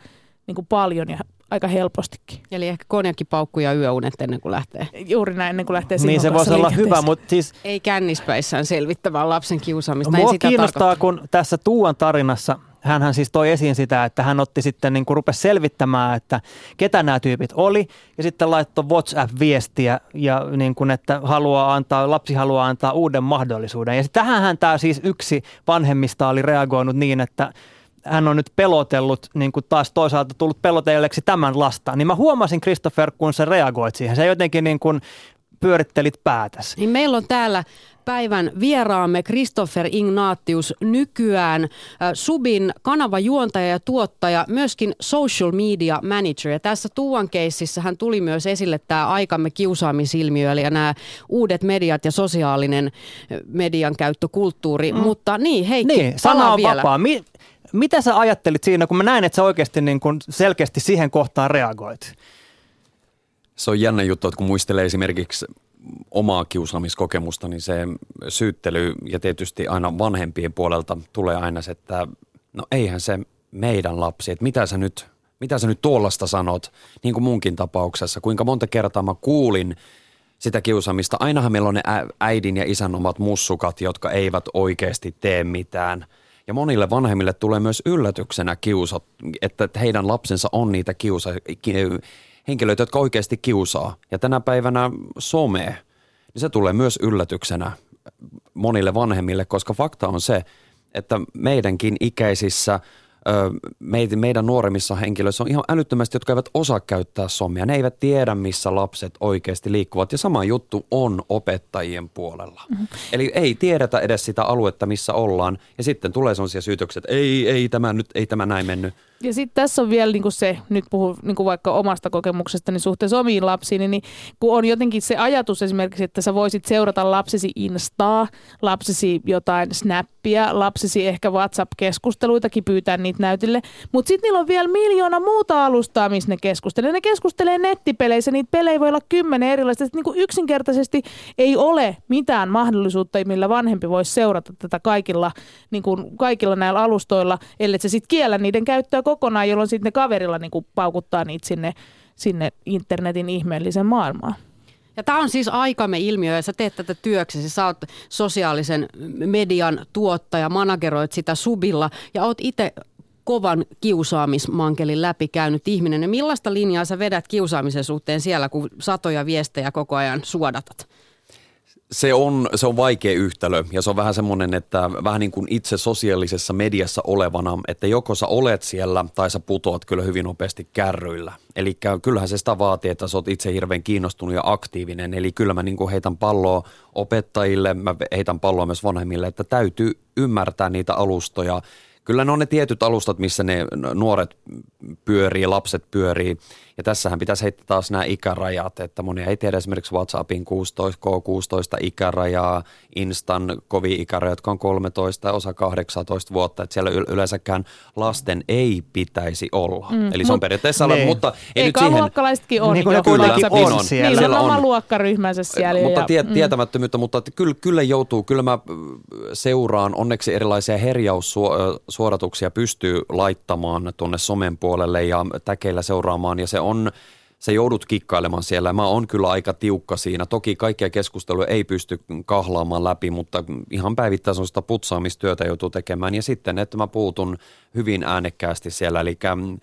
niin kuin paljon ja aika helpostikin. Eli ehkä konjakkipaukku ja yöunet ennen kuin lähtee. Juuri näin, ennen kuin lähtee Niin se voisi olla hyvä, mutta siis... Ei kännispäissään selvittävää lapsen kiusaamista. Mua sitä kiinnostaa, tarkoittaa. kun tässä Tuuan tarinassa hän siis toi esiin sitä, että hän otti sitten niin kuin rupesi selvittämään, että ketä nämä tyypit oli ja sitten laittoi WhatsApp-viestiä ja niin kuin, että haluaa antaa, lapsi haluaa antaa uuden mahdollisuuden. Ja tähän tämä siis yksi vanhemmista oli reagoinut niin, että hän on nyt pelotellut, niin kuin taas toisaalta tullut pelotelleeksi tämän lasta. Niin mä huomasin, Christopher, kun sä reagoit siihen. Se jotenkin niin kuin pyörittelit päätäs. Niin meillä on täällä päivän vieraamme Christopher Ignatius, nykyään äh, Subin kanavajuontaja ja tuottaja, myöskin social media manager. Ja tässä Tuuan keississä hän tuli myös esille tämä aikamme kiusaamisilmiö, eli nämä uudet mediat ja sosiaalinen äh, median käyttökulttuuri. Mm. Mutta niin, Heikki, niin, sana on vielä. vapaa. Mi- mitä sä ajattelit siinä, kun mä näin, että sä oikeasti niin kun selkeästi siihen kohtaan reagoit? Se on jännä juttu, että kun muistelee esimerkiksi omaa kiusaamiskokemusta, niin se syyttely ja tietysti aina vanhempien puolelta tulee aina se, että no eihän se meidän lapsi, että mitä sä nyt mitä sä nyt tuollaista sanot, niin kuin munkin tapauksessa, kuinka monta kertaa mä kuulin sitä kiusaamista. Ainahan meillä on ne äidin ja isän omat mussukat, jotka eivät oikeasti tee mitään. Ja monille vanhemmille tulee myös yllätyksenä kiusat, että heidän lapsensa on niitä kiusa, henkilöitä, jotka oikeasti kiusaa. Ja tänä päivänä some, niin se tulee myös yllätyksenä monille vanhemmille, koska fakta on se, että meidänkin ikäisissä – meidän nuoremmissa henkilöissä on ihan älyttömästi, jotka eivät osaa käyttää somia. Ne eivät tiedä, missä lapset oikeasti liikkuvat. Ja sama juttu on opettajien puolella. Mm-hmm. Eli ei tiedetä edes sitä aluetta, missä ollaan. Ja sitten tulee sellaisia syytöksiä, että ei, ei tämä nyt, ei tämä näin mennyt. Ja sitten tässä on vielä niin se, nyt puhun niin vaikka omasta kokemuksesta, niin suhteessa omiin lapsiin, niin kun on jotenkin se ajatus esimerkiksi, että sä voisit seurata lapsesi Instaa, lapsesi jotain Snappia, lapsesi ehkä WhatsApp-keskusteluitakin pyytää niitä näytille, mutta sitten niillä on vielä miljoona muuta alustaa, missä ne keskustelee. Ne keskustelee nettipeleissä, niitä pelejä voi olla kymmenen erilaista. Niin kuin yksinkertaisesti ei ole mitään mahdollisuutta, millä vanhempi voisi seurata tätä kaikilla, niin kuin kaikilla näillä alustoilla, ellei se sitten kiellä niiden käyttöä kokonaan, jolloin sitten kaverilla niin kuin paukuttaa niitä sinne, sinne internetin ihmeellisen maailmaan. Ja tämä on siis aikamme ilmiö ja sä teet tätä työksesi. Sä oot sosiaalisen median tuottaja, manageroit sitä subilla ja oot itse kovan kiusaamismankelin läpi käynyt ihminen. Ja millaista linjaa sä vedät kiusaamisen suhteen siellä, kun satoja viestejä koko ajan suodatat? Se on, se on vaikea yhtälö ja se on vähän semmoinen, että vähän niin kuin itse sosiaalisessa mediassa olevana, että joko sä olet siellä tai sä putoat kyllä hyvin nopeasti kärryillä. Eli kyllähän se sitä vaatii, että sä oot itse hirveän kiinnostunut ja aktiivinen. Eli kyllä mä niin kuin heitän palloa opettajille, mä heitän palloa myös vanhemmille, että täytyy ymmärtää niitä alustoja – kyllä ne on ne tietyt alustat, missä ne nuoret pyörii, lapset pyörii. Ja tässähän pitäisi heittää taas nämä ikärajat, että monia ei tiedä esimerkiksi WhatsAppin 16, K16 ikärajaa, Instan kovin ikäraja, jotka on 13 ja osa 18 vuotta, että siellä yleensäkään lasten ei pitäisi olla. Mm. Eli se on periaatteessa niin. mutta ei nyt siihen... luokkalaisetkin on. Niin kuin kyllä, on, on siellä. Niillä on, on oma luokkaryhmänsä siellä. Mutta ja, tie, mm. tietämättömyyttä, mutta että kyllä, kyllä joutuu, kyllä mä seuraan onneksi erilaisia herjaussuoratuksia pystyy laittamaan tuonne somen puolelle ja täkeillä seuraamaan ja se on sä joudut kikkailemaan siellä. Mä oon kyllä aika tiukka siinä. Toki kaikkia keskustelua ei pysty kahlaamaan läpi, mutta ihan päivittäin sellaista putsaamistyötä joutuu tekemään. Ja sitten, että mä puutun hyvin äänekkäästi siellä, eli mm,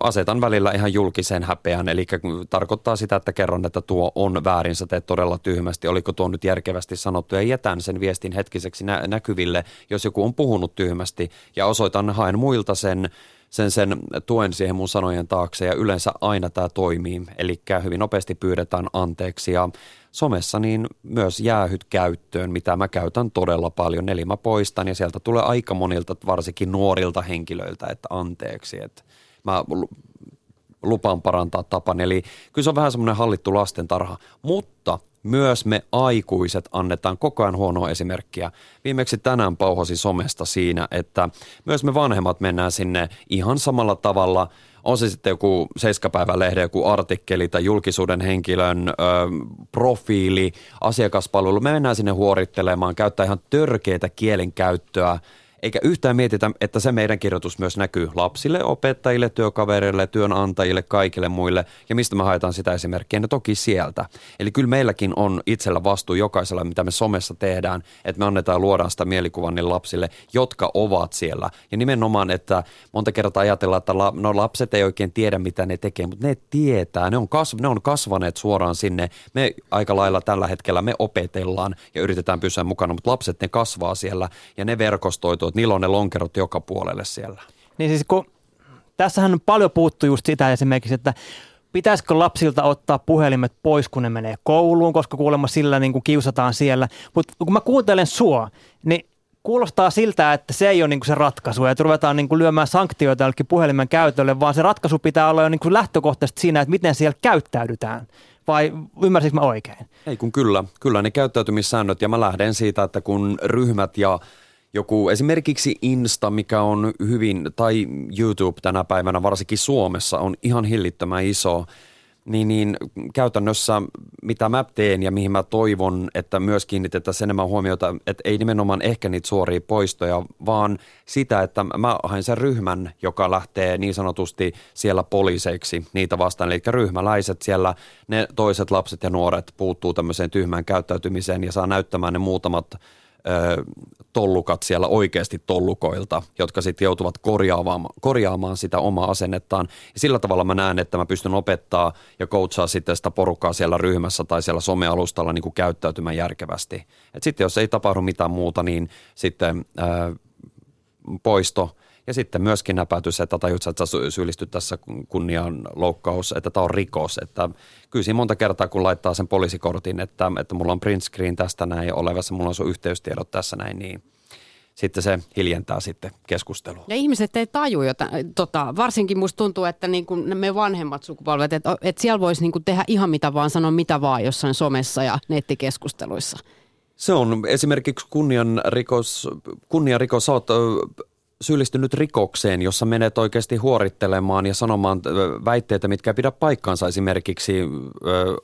asetan välillä ihan julkisen häpeän, eli tarkoittaa sitä, että kerron, että tuo on väärin, sä teet todella tyhmästi, oliko tuo nyt järkevästi sanottu, ja jätän sen viestin hetkiseksi nä- näkyville, jos joku on puhunut tyhmästi, ja osoitan, haen muilta sen sen, sen tuen siihen mun sanojen taakse ja yleensä aina tämä toimii. Eli hyvin nopeasti pyydetään anteeksi ja somessa niin myös jäähyt käyttöön, mitä mä käytän todella paljon. Eli mä poistan ja sieltä tulee aika monilta, varsinkin nuorilta henkilöiltä, että anteeksi. Että mä lupaan parantaa tapan. Eli kyllä se on vähän semmoinen hallittu lastentarha, mutta – myös me aikuiset annetaan koko ajan huonoa esimerkkiä. Viimeksi tänään pauhosi somesta siinä, että myös me vanhemmat mennään sinne ihan samalla tavalla – on se sitten joku seiskapäivälehden joku artikkeli tai julkisuuden henkilön ö, profiili, asiakaspalvelu. Me mennään sinne huorittelemaan, käyttää ihan törkeitä kielenkäyttöä eikä yhtään mietitä, että se meidän kirjoitus myös näkyy lapsille, opettajille, työkavereille, työnantajille, kaikille muille. Ja mistä me haetaan sitä esimerkkiä? No toki sieltä. Eli kyllä meilläkin on itsellä vastuu jokaisella, mitä me somessa tehdään, että me annetaan luodaan sitä mielikuvan niille lapsille, jotka ovat siellä. Ja nimenomaan, että monta kertaa ajatellaan, että la, no lapset ei oikein tiedä, mitä ne tekee, mutta ne tietää. Ne on, kasv, ne on kasvaneet suoraan sinne. Me aika lailla tällä hetkellä me opetellaan ja yritetään pysyä mukana, mutta lapset ne kasvaa siellä ja ne verkostoituu että niillä on ne lonkerot joka puolelle siellä. Niin siis kun, tässähän on paljon puuttu just sitä esimerkiksi, että pitäisikö lapsilta ottaa puhelimet pois, kun ne menee kouluun, koska kuulemma sillä niin kuin kiusataan siellä. Mutta kun mä kuuntelen sua, niin kuulostaa siltä, että se ei ole niin se ratkaisu, että ruvetaan niin lyömään sanktioita jollekin puhelimen käytölle, vaan se ratkaisu pitää olla jo niin lähtökohtaisesti siinä, että miten siellä käyttäydytään. Vai ymmärsinkö mä oikein? Ei kun kyllä, kyllä ne käyttäytymissäännöt ja mä lähden siitä, että kun ryhmät ja joku esimerkiksi Insta, mikä on hyvin, tai YouTube tänä päivänä varsinkin Suomessa on ihan hillittömän iso, niin, niin käytännössä mitä mä teen ja mihin mä toivon, että myös kiinnitettäisiin enemmän huomiota, että ei nimenomaan ehkä niitä suoria poistoja, vaan sitä, että mä haen sen ryhmän, joka lähtee niin sanotusti siellä poliiseiksi niitä vastaan. Eli ryhmäläiset siellä, ne toiset lapset ja nuoret puuttuu tämmöiseen tyhmään käyttäytymiseen ja saa näyttämään ne muutamat tollukat siellä oikeasti tollukoilta, jotka sitten joutuvat korjaamaan, korjaamaan sitä omaa asennettaan. Ja sillä tavalla mä näen, että mä pystyn opettaa ja coachaa sitten sitä porukkaa siellä ryhmässä tai siellä somealustalla niin kuin käyttäytymään järkevästi. Et sitten jos ei tapahdu mitään muuta, niin sitten ää, poisto – ja sitten myöskin näpäytys, että tajut, että sä syyllistyt tässä kunnianloukkaus, että tämä on rikos. Että kyllä siinä monta kertaa, kun laittaa sen poliisikortin, että, että mulla on print screen tästä näin olevassa, mulla on sun yhteystiedot tässä näin, niin sitten se hiljentää sitten keskustelua. Ja ihmiset ei taju, jota, tota, varsinkin musta tuntuu, että niin kuin me vanhemmat sukupolvet, että, että siellä voisi niin kuin tehdä ihan mitä vaan, sanoa mitä vaan jossain somessa ja nettikeskusteluissa. Se on esimerkiksi kunnianrikos, kunnianrikos, sä oot syyllistynyt rikokseen, jossa menet oikeasti huorittelemaan ja sanomaan väitteitä, mitkä ei pidä paikkaansa. Esimerkiksi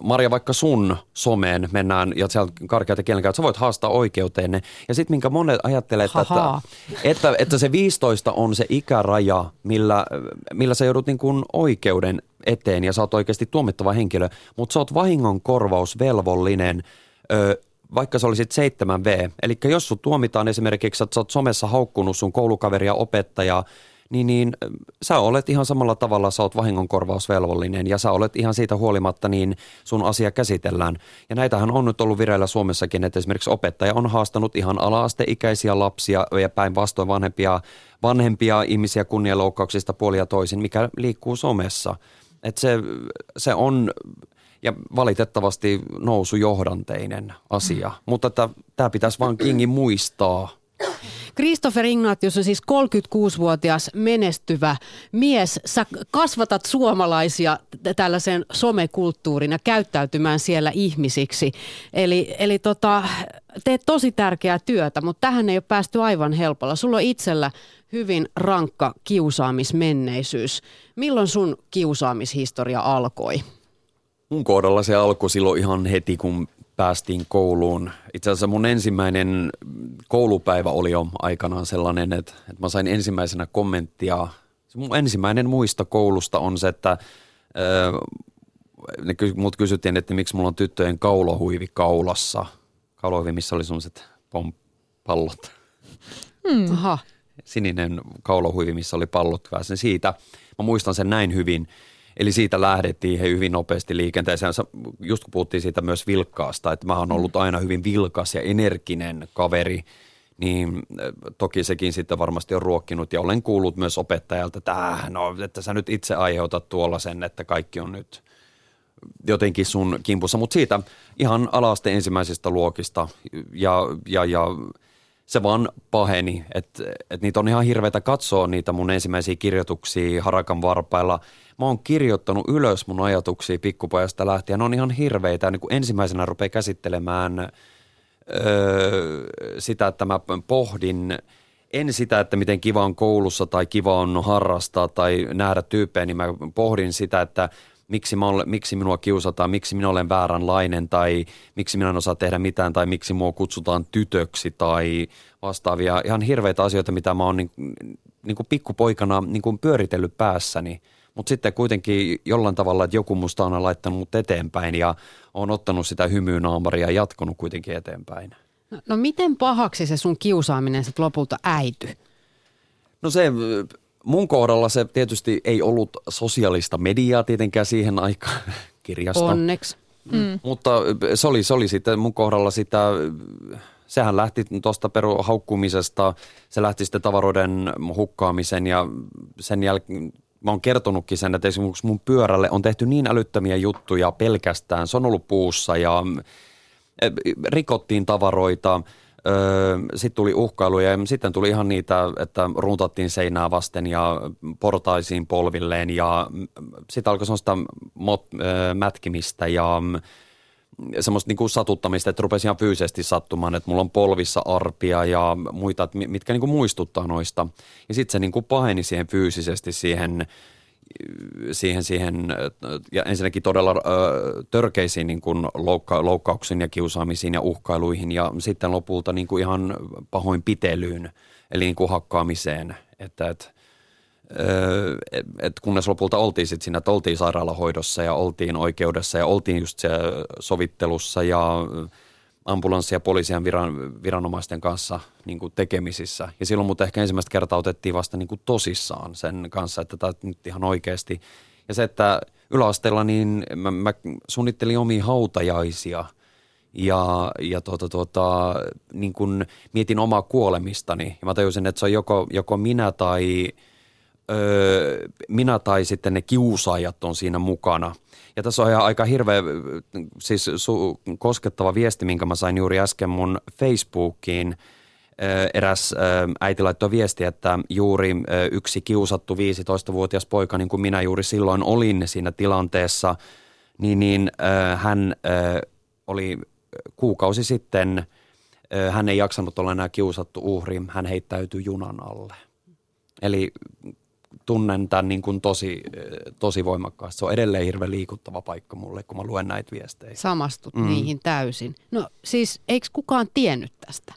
Maria, vaikka sun someen mennään ja siellä karkeata kielenkäyttöä, sä voit haastaa oikeuteen. Ja sitten minkä monet ajattelee, että, että, että, että se 15 on se ikäraja, millä, millä sä joudut niin kuin oikeuden eteen ja sä oot oikeasti tuomittava henkilö, mutta sä oot vahingonkorvausvelvollinen vaikka sä olisit 7V, eli jos sut tuomitaan esimerkiksi, että sä oot somessa haukkunut sun koulukaveria opettajaa, niin, niin sä olet ihan samalla tavalla, sä oot vahingonkorvausvelvollinen ja sä olet ihan siitä huolimatta, niin sun asia käsitellään. Ja näitähän on nyt ollut vireillä Suomessakin, että esimerkiksi opettaja on haastanut ihan ala-asteikäisiä lapsia ja päinvastoin vanhempia, vanhempia ihmisiä kunnianloukkauksista puolia toisin, mikä liikkuu somessa. Että se, se on ja valitettavasti nousujohdanteinen asia. Mm. Mutta tämä pitäisi vaan Kingin muistaa. Christopher Ignatius on siis 36-vuotias menestyvä mies. Sä kasvatat suomalaisia tällaisen somekulttuurin ja käyttäytymään siellä ihmisiksi. Eli, eli tota, teet tosi tärkeää työtä, mutta tähän ei ole päästy aivan helpolla. Sulla on itsellä hyvin rankka kiusaamismenneisyys. Milloin sun kiusaamishistoria alkoi? Mun kohdalla se alkoi silloin ihan heti, kun päästiin kouluun. Itse asiassa mun ensimmäinen koulupäivä oli jo aikanaan sellainen, että, että mä sain ensimmäisenä kommenttia. Se mun ensimmäinen muista koulusta on se, että ää, ne mut kysyttiin, että miksi mulla on tyttöjen kaulohuivi kaulassa. Kaulohuivi, missä oli sellaiset pallot. Hmm. Aha. Sininen kaulohuivi, missä oli pallot. Pääsen siitä. Mä muistan sen näin hyvin. Eli siitä lähdettiin he hyvin nopeasti liikenteeseen. Just kun puhuttiin siitä myös vilkkaasta, että mä oon ollut aina hyvin vilkas ja energinen kaveri, niin toki sekin sitten varmasti on ruokkinut. Ja olen kuullut myös opettajalta, että, äh, no, että sä nyt itse aiheutat tuolla sen, että kaikki on nyt jotenkin sun kimpussa, mutta siitä ihan alaste ensimmäisistä luokista. Ja, ja, ja se vaan paheni, että et niitä on ihan hirveitä katsoa niitä mun ensimmäisiä kirjoituksia Harakan varpailla – mä oon kirjoittanut ylös mun ajatuksia pikkupojasta lähtien. Ne on ihan hirveitä. Niin kuin ensimmäisenä rupeaa käsittelemään öö, sitä, että mä pohdin en sitä, että miten kiva on koulussa tai kiva on harrastaa tai nähdä tyyppejä, niin mä pohdin sitä, että miksi, mä olen, miksi minua kiusataan, miksi minä olen vääränlainen tai miksi minä en osaa tehdä mitään tai miksi mua kutsutaan tytöksi tai vastaavia ihan hirveitä asioita, mitä mä oon niin, niin kuin pikkupoikana niin kuin pyöritellyt päässäni – mutta sitten kuitenkin jollain tavalla, että joku musta on laittanut mut eteenpäin ja on ottanut sitä hymyynaamoria ja jatkunut kuitenkin eteenpäin. No, no miten pahaksi se sun kiusaaminen sitten lopulta äity? No se mun kohdalla se tietysti ei ollut sosiaalista mediaa tietenkään siihen aikaan *laughs* kirjasta. Onneksi. Mm. Mutta se oli, se oli sitten mun kohdalla sitä, sehän lähti tuosta peru haukkumisesta, se lähti sitten tavaroiden hukkaamisen ja sen jälkeen mä oon kertonutkin sen, että esimerkiksi mun pyörälle on tehty niin älyttömiä juttuja pelkästään. Se on ollut puussa ja rikottiin tavaroita, sitten tuli uhkailuja ja sitten tuli ihan niitä, että runtattiin seinää vasten ja portaisiin polvilleen ja sitten alkoi sellaista mot, mätkimistä ja semmoista niin kuin satuttamista, että rupesi ihan fyysisesti sattumaan, että mulla on polvissa arpia ja muita, mitkä niin kuin muistuttaa noista. Ja sitten se niin kuin paheni siihen fyysisesti siihen siihen, siihen ja ensinnäkin todella törkeisiin niin kuin loukka, loukkauksiin ja kiusaamisiin ja uhkailuihin ja sitten lopulta niin kuin ihan pitelyyn, eli niin kuin hakkaamiseen, että, että et, et kunnes lopulta oltiin sitten siinä, että oltiin sairaalahoidossa ja oltiin oikeudessa ja oltiin just siellä sovittelussa ja ambulanssi- ja poliisien viran, viranomaisten kanssa niin kuin tekemisissä. Ja silloin mutta ehkä ensimmäistä kertaa otettiin vasta niin kuin tosissaan sen kanssa, että tämä nyt ihan oikeasti. Ja se, että yläasteella niin mä, mä suunnittelin omia hautajaisia ja, ja tuota, tuota, niin kuin mietin omaa kuolemistani. Ja mä tajusin, että se on joko, joko minä tai – öö, minä tai sitten ne kiusaajat on siinä mukana. Ja tässä on ihan aika hirveä, siis su, koskettava viesti, minkä mä sain juuri äsken mun Facebookiin. Eräs äiti laittoi viesti, että juuri yksi kiusattu 15-vuotias poika, niin kuin minä juuri silloin olin siinä tilanteessa, niin, niin hän oli kuukausi sitten, hän ei jaksanut olla enää kiusattu uhri, hän heittäytyi junan alle. Eli tunnen tämän niin kuin tosi, tosi voimakkaasti. Se on edelleen hirveän liikuttava paikka mulle, kun mä luen näitä viestejä. Samastut mm. niihin täysin. No siis eikö kukaan tiennyt tästä?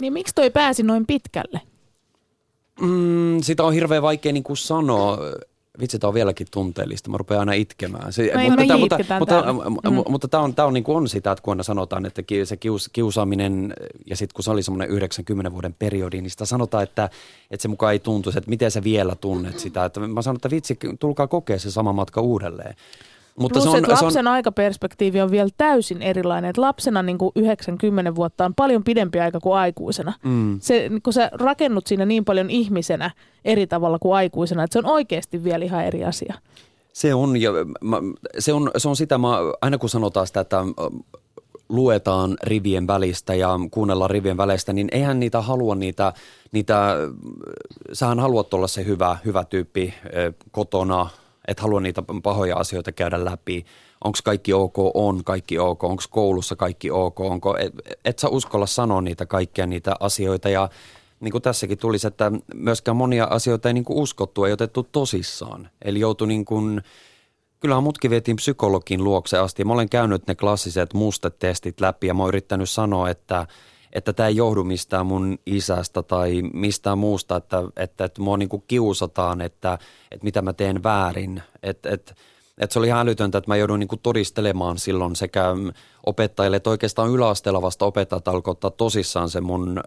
Niin miksi toi pääsi noin pitkälle? Mm, sitä on hirveän vaikea niin kuin sanoa. Vitsi, tämä on vieläkin tunteellista. Mä rupean aina itkemään. Se, no mutta, tämä, mutta, mutta, mm. mutta tämä on, tämä on, niin kuin on sitä, että kun aina sanotaan, että se kius, kiusaaminen, ja sitten kun se oli semmoinen 90 vuoden periodi, niin sitä sanotaan, että, että se mukaan ei tuntuisi, että miten sä vielä tunnet sitä. Että mä sanon, että vitsi, tulkaa kokea se sama matka uudelleen. Mutta Plus, se on, että lapsen se on... aikaperspektiivi on vielä täysin erilainen. Että lapsena niin kuin 90 vuotta on paljon pidempi aika kuin aikuisena. Mm. Se, kun sä rakennut siinä niin paljon ihmisenä eri tavalla kuin aikuisena, että se on oikeasti vielä ihan eri asia. Se on, ja mä, se on, se on sitä, mä, aina kun sanotaan sitä, että luetaan rivien välistä ja kuunnellaan rivien välistä, niin eihän niitä halua niitä, niitä sähän haluat olla se hyvä, hyvä tyyppi kotona – et halua niitä pahoja asioita käydä läpi. Onko kaikki ok, on kaikki ok, onko koulussa kaikki ok, onko, et, et sä uskalla sanoa niitä kaikkia niitä asioita ja niin kuin tässäkin tulisi, että myöskään monia asioita ei niin kuin uskottu, ei otettu tosissaan. Eli joutui niin kuin, kyllähän mutkin vietiin psykologin luokse asti. Mä olen käynyt ne klassiset mustetestit läpi ja mä oon yrittänyt sanoa, että – että tämä ei johdu mistään mun isästä tai mistään muusta, että, että, että mua niin kuin kiusataan, että, että mitä mä teen väärin. Että, että, että se oli ihan älytöntä, että mä joudun niin kuin todistelemaan silloin sekä opettajille, että oikeastaan yläasteella vasta opettajat alkoi ottaa tosissaan sen mun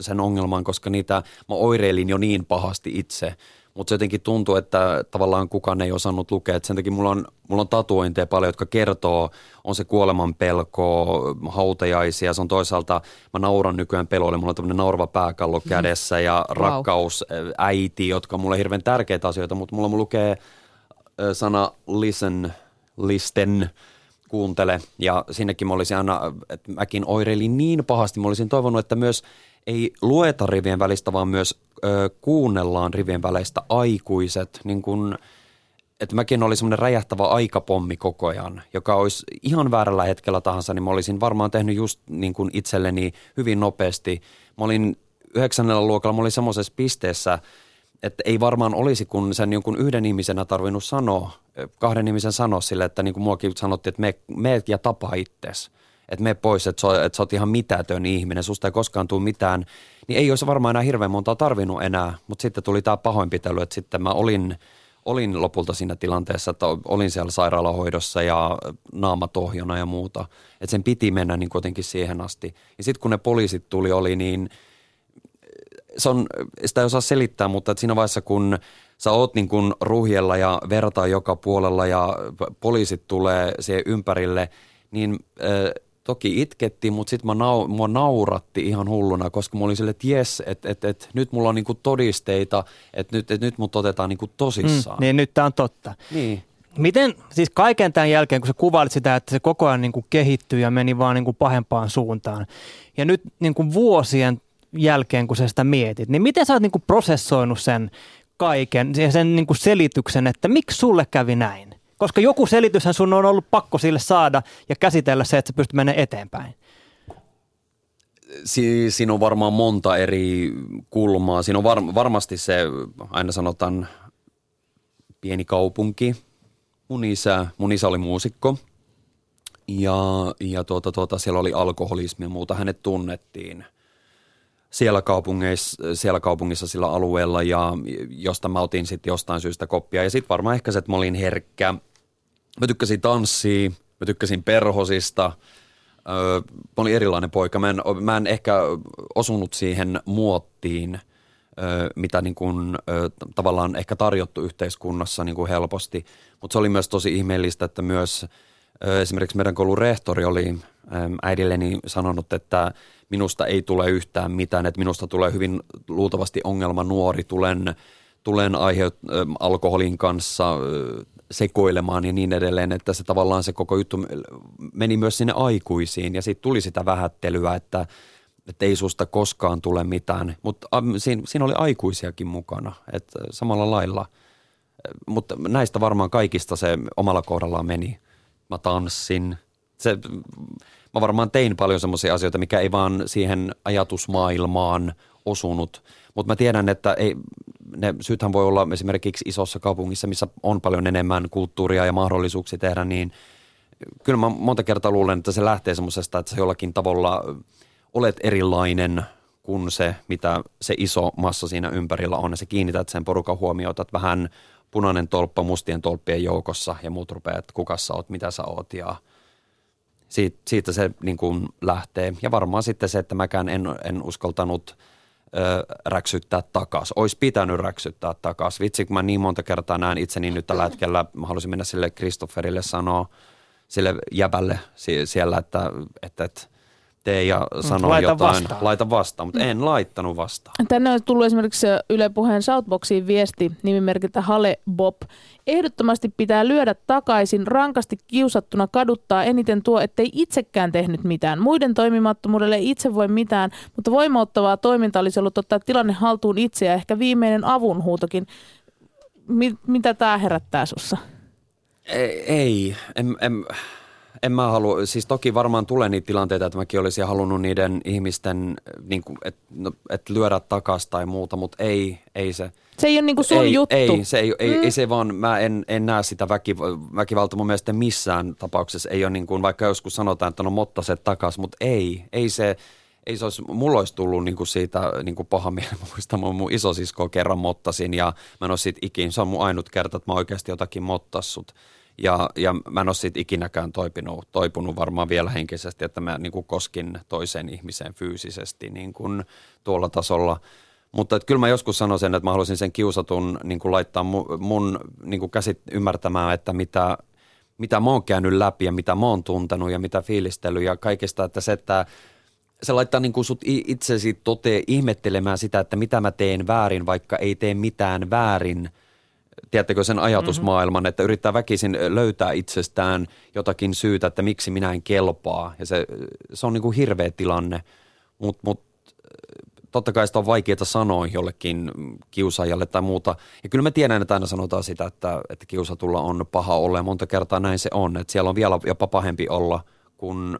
sen ongelman, koska niitä mä oireilin jo niin pahasti itse – mutta se jotenkin tuntuu, että tavallaan kukaan ei osannut lukea. Et sen takia mulla on, mulla on tatuointeja paljon, jotka kertoo, on se kuoleman pelko, hautajaisia. Se on toisaalta, mä nauran nykyään peloille, mulla on tämmöinen naurava pääkallo mm-hmm. kädessä ja wow. rakkaus, äiti, jotka on mulle hirveän tärkeitä asioita, mutta mulla lukee sana listen, listen, kuuntele. Ja sinnekin mä olisin aina, että mäkin oireilin niin pahasti, mä olisin toivonut, että myös ei lueta rivien välistä, vaan myös ö, kuunnellaan rivien välistä aikuiset, niin kun, että mäkin oli semmoinen räjähtävä aikapommi koko ajan, joka olisi ihan väärällä hetkellä tahansa, niin mä olisin varmaan tehnyt just niin kuin itselleni hyvin nopeasti. Mä olin yhdeksännellä luokalla, mä olin semmoisessa pisteessä, että ei varmaan olisi, kun sen jonkun yhden ihmisenä tarvinnut sanoa, kahden ihmisen sanoa sille, että niin kuin muakin sanottiin, että me, ja tapa itsesi että me pois, että sä, että sä oot ihan mitätön ihminen, susta ei koskaan tule mitään, niin ei olisi varmaan enää hirveän monta tarvinnut enää, mutta sitten tuli tämä pahoinpitely, että sitten mä olin, olin lopulta siinä tilanteessa, että olin siellä sairaalahoidossa ja naamatohjona ja muuta, että sen piti mennä niin kuitenkin siihen asti. Ja sitten kun ne poliisit tuli, oli niin, se on, sitä ei osaa selittää, mutta että siinä vaiheessa kun sä oot niin kuin ruhjella ja vertaa joka puolella ja poliisit tulee siihen ympärille, niin äh, toki itkettiin, mutta sitten nau, mua nauratti ihan hulluna, koska mä olin sille, että jes, että et, et, nyt mulla on niinku todisteita, että nyt, et nyt mut otetaan niinku tosissaan. Mm, niin nyt tämä on totta. Niin. Miten siis kaiken tämän jälkeen, kun sä kuvailit sitä, että se koko ajan niin kuin kehittyi ja meni vaan niin kuin pahempaan suuntaan, ja nyt niin kuin vuosien jälkeen, kun sä sitä mietit, niin miten sä oot niin kuin prosessoinut sen kaiken ja sen niin kuin selityksen, että miksi sulle kävi näin? Koska joku selityshän sun on ollut pakko sille saada ja käsitellä se, että sä pystyt menemään eteenpäin. Si- siinä on varmaan monta eri kulmaa. Siinä on var- varmasti se, aina sanotaan pieni kaupunki. Mun isä, mun isä oli muusikko ja, ja tuota, tuota, siellä oli alkoholismi ja muuta. Hänet tunnettiin siellä, kaupungeissa, siellä kaupungissa sillä alueella ja josta mä otin sitten jostain syystä koppia. Ja sitten varmaan ehkä se, että mä olin herkkä. Mä tykkäsin tanssia, mä tykkäsin perhosista. Mä olin erilainen poika. Mä en, mä en ehkä osunut siihen muottiin, mitä niin kuin, öö, tavallaan ehkä tarjottu yhteiskunnassa niin kuin helposti. Mutta se oli myös tosi ihmeellistä, että myös esimerkiksi meidän koulun rehtori oli äidilleni sanonut, että minusta ei tule yhtään mitään, että minusta tulee hyvin luultavasti ongelma nuori, tulen, tulen aiheut, alkoholin kanssa sekoilemaan ja niin edelleen, että se tavallaan se koko juttu meni myös sinne aikuisiin ja sitten tuli sitä vähättelyä, että, että ei susta koskaan tule mitään, mutta siinä, siinä oli aikuisiakin mukana, että samalla lailla, mutta näistä varmaan kaikista se omalla kohdallaan meni. Mä tanssin, se, mä varmaan tein paljon semmoisia asioita, mikä ei vaan siihen ajatusmaailmaan osunut, mutta mä tiedän, että ei, ne syythän voi olla esimerkiksi isossa kaupungissa, missä on paljon enemmän kulttuuria ja mahdollisuuksia tehdä, niin kyllä mä monta kertaa luulen, että se lähtee semmoisesta, että sä jollakin tavalla olet erilainen kuin se, mitä se iso massa siinä ympärillä on. Ja sä kiinnität sen porukan huomiota, että vähän punainen tolppa mustien tolppien joukossa ja muut rupeaa, että kuka sä oot, mitä sä oot ja siitä, siitä se niin kuin lähtee. Ja varmaan sitten se, että mäkään en, en uskaltanut – ö, räksyttää takas. Olisi pitänyt räksyttää takas. Vitsi, kun mä niin monta kertaa näen itseni nyt tällä hetkellä, mä haluaisin mennä sille Kristofferille sanoa, sille jäbälle siellä, että, että, että tee ja mm, sano laita jotain. Vastaan. Laita vastaan, mutta en laittanut vastaan. Tänne on tullut esimerkiksi Yle Puheen Shoutboxiin viesti nimimerkiltä Hale Bob. Ehdottomasti pitää lyödä takaisin, rankasti kiusattuna kaduttaa eniten tuo, ettei itsekään tehnyt mitään. Muiden toimimattomuudelle ei itse voi mitään, mutta voimauttavaa toiminta olisi ollut ottaa tilanne haltuun itse ja ehkä viimeinen avunhuutokin. Mi- mitä tämä herättää sussa? Ei, ei. En, en, en mä halua, siis toki varmaan tulee niitä tilanteita, että mäkin olisin halunnut niiden ihmisten, niin että no, et lyödä takas tai muuta, mutta ei, ei se. Se ei ole niin kuin sun ei, juttu. Ei, se ei, ei, mm. ei se vaan, mä en, en näe sitä väki, väkivaltaa mun mielestä missään tapauksessa. Ei ole niin kuin, vaikka joskus sanotaan, että no motta se takas, mutta ei, ei se, ei se olisi, mulla olisi tullut niin kuin siitä niin kuin paha *laughs* mieli. Muistan, mun, mun isosisko kerran mottasin ja mä en ole siitä ikin, se on mun ainut kerta, että mä oikeasti jotakin mottassut. Ja, ja mä en ole siitä ikinäkään toipunut, toipunut varmaan vielä henkisesti, että mä niin kuin koskin toiseen ihmiseen fyysisesti niin kuin tuolla tasolla. Mutta kyllä mä joskus sanoisin, että mä haluaisin sen kiusatun niin kuin laittaa mun, mun niin kuin käsit ymmärtämään, että mitä, mitä mä oon käynyt läpi ja mitä mä oon tuntenut ja mitä fiilistely ja kaikesta, että se, että se laittaa niin kuin sut itsesi tote ihmettelemään sitä, että mitä mä teen väärin, vaikka ei tee mitään väärin – tiedättekö sen ajatusmaailman, mm-hmm. että yrittää väkisin löytää itsestään jotakin syytä, että miksi minä en kelpaa. Ja se, se on niin kuin hirveä tilanne, mutta mut, totta kai sitä on vaikeaa sanoa jollekin kiusaajalle tai muuta. Ja kyllä mä tiedän, että aina sanotaan sitä, että, että kiusatulla on paha olla ja monta kertaa näin se on. Että siellä on vielä jopa pahempi olla kuin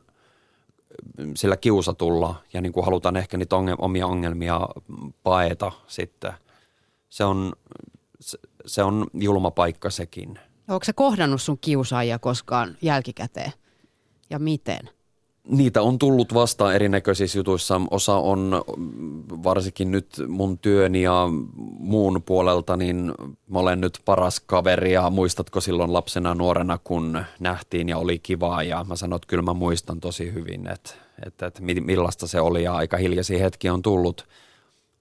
sillä kiusatulla ja niin kuin halutaan ehkä niitä omia ongelmia paeta sitten. Se on, se on julma paikka sekin. Onko se kohdannut sun kiusaajia koskaan jälkikäteen ja miten? Niitä on tullut vastaan erinäköisissä jutuissa. Osa on varsinkin nyt mun työni ja muun puolelta, niin mä olen nyt paras kaveri ja muistatko silloin lapsena nuorena, kun nähtiin ja oli kivaa ja mä sanoin, että kyllä mä muistan tosi hyvin, että, että, että millaista se oli ja aika hiljaisia hetkiä on tullut –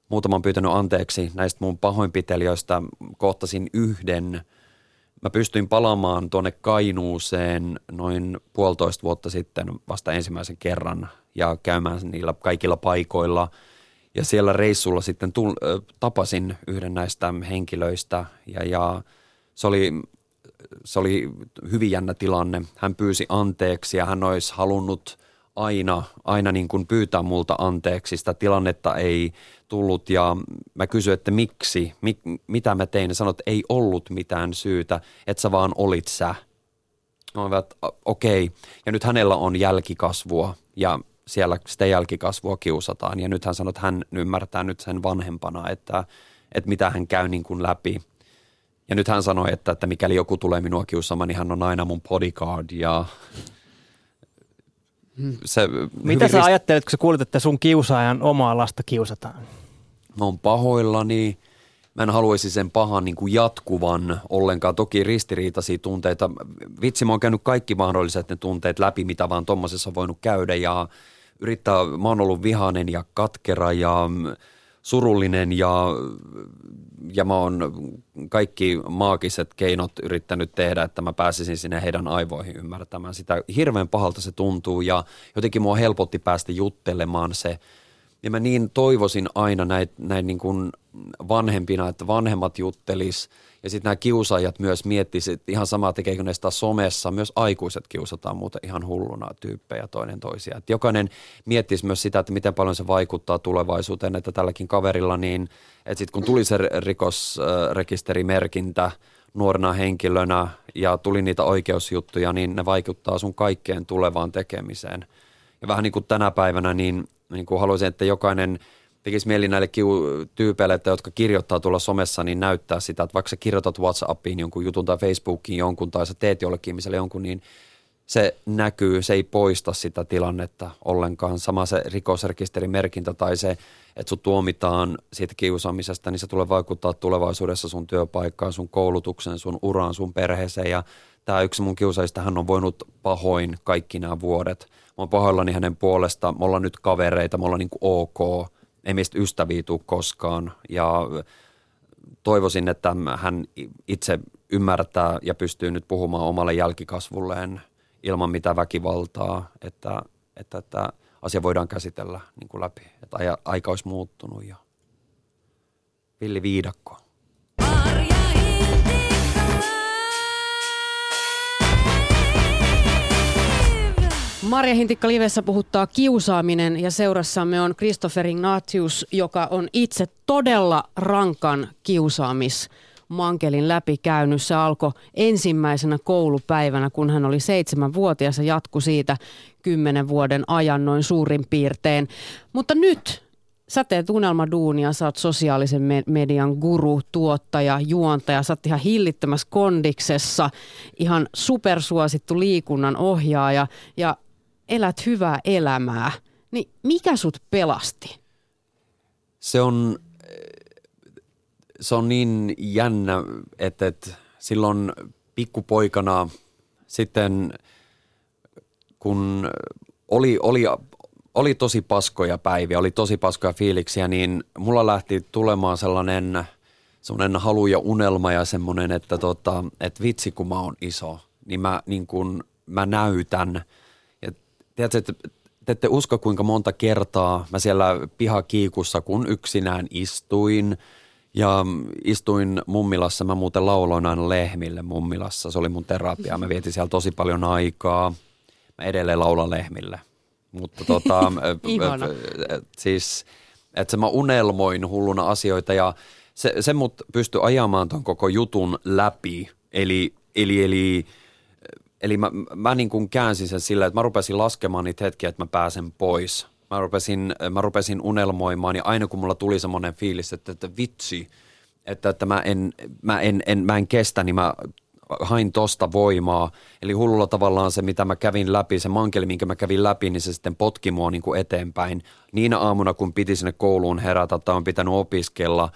muutaman pyytänyt anteeksi näistä mun pahoinpitelijöistä. Kohtasin yhden. Mä pystyin palaamaan tuonne Kainuuseen noin puolitoista vuotta sitten vasta ensimmäisen kerran ja käymään niillä kaikilla paikoilla. Ja siellä reissulla sitten tull, tapasin yhden näistä henkilöistä ja, ja se oli se oli hyvin jännä tilanne. Hän pyysi anteeksi ja hän olisi halunnut aina, aina niin kuin pyytää multa anteeksi. Sitä tilannetta ei tullut ja mä kysyin, että miksi, mi, mitä mä tein. Ja sanoin, että ei ollut mitään syytä, että sä vaan olit sä. Että okei. Okay. Ja nyt hänellä on jälkikasvua ja siellä sitä jälkikasvua kiusataan. Ja nyt hän sanoi, että hän ymmärtää nyt sen vanhempana, että, että mitä hän käy niin kuin läpi. Ja nyt hän sanoi, että, että mikäli joku tulee minua kiusaamaan, niin hän on aina mun bodyguard ja se Mitä sä rist- ajattelet, kun sä kuulit, että sun kiusaajan omaa lasta kiusataan? mä oon pahoillani. Mä en haluaisi sen pahan niin kuin jatkuvan ollenkaan. Toki ristiriitaisia tunteita. Vitsi, mä oon käynyt kaikki mahdolliset ne tunteet läpi, mitä vaan tommosessa on voinut käydä. Ja yrittää, mä oon ollut vihainen ja katkera ja mm, surullinen ja, ja mä oon kaikki maagiset keinot yrittänyt tehdä, että mä pääsisin sinne heidän aivoihin ymmärtämään sitä. Hirveän pahalta se tuntuu ja jotenkin mua helpotti päästä juttelemaan se. Ja mä niin toivoisin aina näin, näin niin kuin vanhempina, että vanhemmat juttelis ja sitten nämä kiusaajat myös miettisivät, ihan sama tekeekö ne sitä somessa, myös aikuiset kiusataan muuten ihan hulluna tyyppejä toinen toisia. Et jokainen miettisi myös sitä, että miten paljon se vaikuttaa tulevaisuuteen, että tälläkin kaverilla niin, että sitten kun tuli se rikosrekisterimerkintä nuorena henkilönä ja tuli niitä oikeusjuttuja, niin ne vaikuttaa sun kaikkeen tulevaan tekemiseen. Ja vähän niin kuin tänä päivänä, niin, niin kuin haluaisin, että jokainen tekisi mieli näille kiu- tyypeille, että jotka kirjoittaa tuolla somessa, niin näyttää sitä, että vaikka sä kirjoitat WhatsAppiin jonkun jutun tai Facebookiin jonkun tai sä teet jollekin ihmiselle jonkun, niin se näkyy, se ei poista sitä tilannetta ollenkaan. Sama se rikosrekisterimerkintä tai se, että sut tuomitaan siitä kiusaamisesta, niin se tulee vaikuttaa tulevaisuudessa sun työpaikkaan, sun koulutukseen, sun uraan, sun perheeseen. Ja tämä yksi mun kiusaajista, hän on voinut pahoin kaikki nämä vuodet. Mä oon pahoillani hänen puolesta, me ollaan nyt kavereita, me ollaan niin kuin ok, ei meistä ystäviä tule koskaan. Ja toivoisin, että hän itse ymmärtää ja pystyy nyt puhumaan omalle jälkikasvulleen ilman mitään väkivaltaa, että, että, että asia voidaan käsitellä niin kuin läpi. Että aika olisi muuttunut ja Villi Viidakko. Marja Hintikka Livessä puhuttaa kiusaaminen ja seurassamme on Christopher Ignatius, joka on itse todella rankan kiusaamis mankelin läpikäynyt. Se alkoi ensimmäisenä koulupäivänä, kun hän oli seitsemänvuotias ja jatkui siitä kymmenen vuoden ajan noin suurin piirtein. Mutta nyt sä teet unelmaduunia, sä oot sosiaalisen me- median guru, tuottaja, juontaja, sä oot ihan hillittömässä kondiksessa, ihan supersuosittu liikunnan ohjaaja ja elät hyvää elämää. Niin mikä sut pelasti? Se on, se on niin jännä, että, että silloin pikkupoikana sitten kun oli, oli, oli tosi paskoja päiviä, oli tosi paskoja fiiliksiä, niin mulla lähti tulemaan sellainen, sellainen halu ja unelma ja semmoinen, että, tota, että vitsi kun mä oon iso, niin mä, niin kun, mä näytän. Tiedätkö, että te ette usko kuinka monta kertaa mä siellä pihakiikussa, kun yksinään istuin ja istuin mummilassa, mä muuten lauloin aina lehmille mummilassa, se oli mun terapia, mä vietin siellä tosi paljon aikaa. Mä edelleen laulan lehmille. Mutta tota, *laughs* siis, että se mä unelmoin hulluna asioita ja se, se mut pystyi ajamaan ton koko jutun läpi. Eli, eli, eli, eli mä, mä niin kuin käänsin sen sillä, että mä rupesin laskemaan niitä hetkiä, että mä pääsen pois. Mä rupesin, mä rupesin unelmoimaan ja aina kun mulla tuli semmoinen fiilis, että, että vitsi, että, että mä, en, mä, en, en, mä en kestä, niin mä hain tosta voimaa. Eli hullulla tavallaan se, mitä mä kävin läpi, se mankeli, minkä mä kävin läpi, niin se sitten potki mua niin kuin eteenpäin. Niinä aamuna, kun piti sinne kouluun herätä tai on pitänyt opiskella,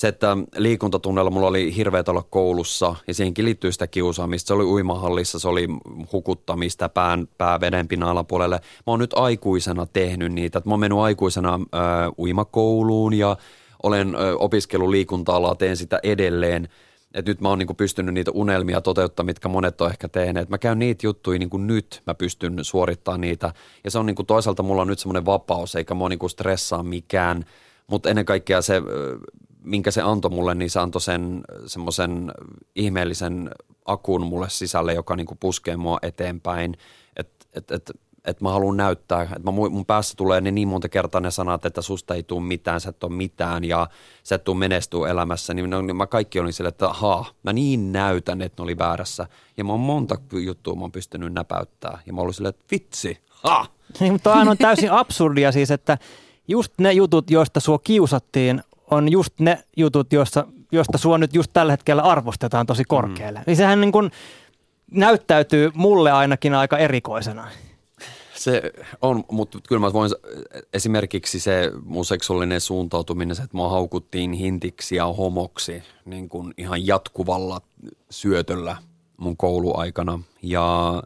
se, että liikuntatunnella mulla oli hirveät olla koulussa ja siihenkin liittyy sitä kiusaamista. Se oli uimahallissa, se oli hukuttamista pään, pää vedenpinnan alapuolelle. Mä oon nyt aikuisena tehnyt niitä. Mä oon mennyt aikuisena ö, uimakouluun ja olen ö, opiskellut liikunta-alaa, teen sitä edelleen. Et nyt mä oon niinku pystynyt niitä unelmia toteuttamaan, mitkä monet on ehkä tehneet. Mä käyn niitä juttuja niinku nyt, mä pystyn suorittamaan niitä. Ja se on niinku toisaalta mulla on nyt semmoinen vapaus, eikä mua niinku stressaa mikään. Mutta ennen kaikkea se, minkä se antoi mulle, niin se antoi sen semmoisen ihmeellisen akun mulle sisälle, joka niinku puskee mua eteenpäin. Että et, et, et mä haluan näyttää, että mun päässä tulee ne niin monta kertaa ne sanat, että susta ei tule mitään, sä et ole mitään ja sä et tule menestyä elämässä, niin, niin mä kaikki olin sille, että haa, mä niin näytän, että ne oli väärässä. Ja mä oon monta juttua mä oon pystynyt näpäyttää ja mä olin silleen, että vitsi, ha! Niin, mutta on täysin absurdia siis, että just ne jutut, joista sua kiusattiin, on just ne jutut, joissa josta sua nyt just tällä hetkellä arvostetaan tosi korkealle. Mm. Niin sehän niin kuin näyttäytyy mulle ainakin aika erikoisena. Se on, mutta kyllä mä voin, esimerkiksi se mun seksuaalinen suuntautuminen, se, että mua haukuttiin hintiksi ja homoksi niin kuin ihan jatkuvalla syötöllä mun kouluaikana. Ja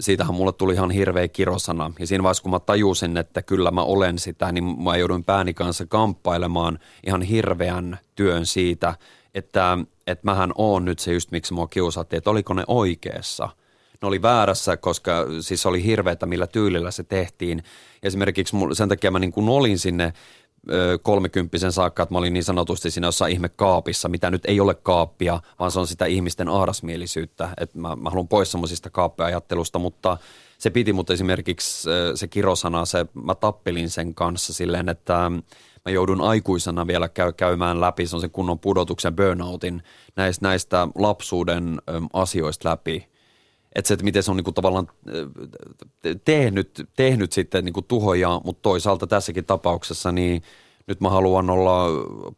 siitähän mulle tuli ihan hirveä kirosana. Ja siinä vaiheessa, kun mä tajusin, että kyllä mä olen sitä, niin mä jouduin pääni kanssa kamppailemaan ihan hirveän työn siitä, että, että mähän oon nyt se just, miksi mua kiusattiin, että oliko ne oikeassa – ne oli väärässä, koska siis oli hirveätä, millä tyylillä se tehtiin. Esimerkiksi sen takia mä niin kuin olin sinne kolmekymppisen saakka, että mä olin niin sanotusti siinä jossain ihme kaapissa, mitä nyt ei ole kaappia, vaan se on sitä ihmisten ahdasmielisyyttä. Että mä, mä haluan pois semmoisista kaappeajattelusta, mutta se piti mut esimerkiksi se kirosana, se, mä tappelin sen kanssa silleen, että mä joudun aikuisena vielä käy, käymään läpi sen kunnon pudotuksen burnoutin näistä, näistä lapsuuden asioista läpi että se, että miten se on niin kuin tavallaan tehnyt, tehnyt sitten niin kuin tuhoja, mutta toisaalta tässäkin tapauksessa niin nyt mä haluan olla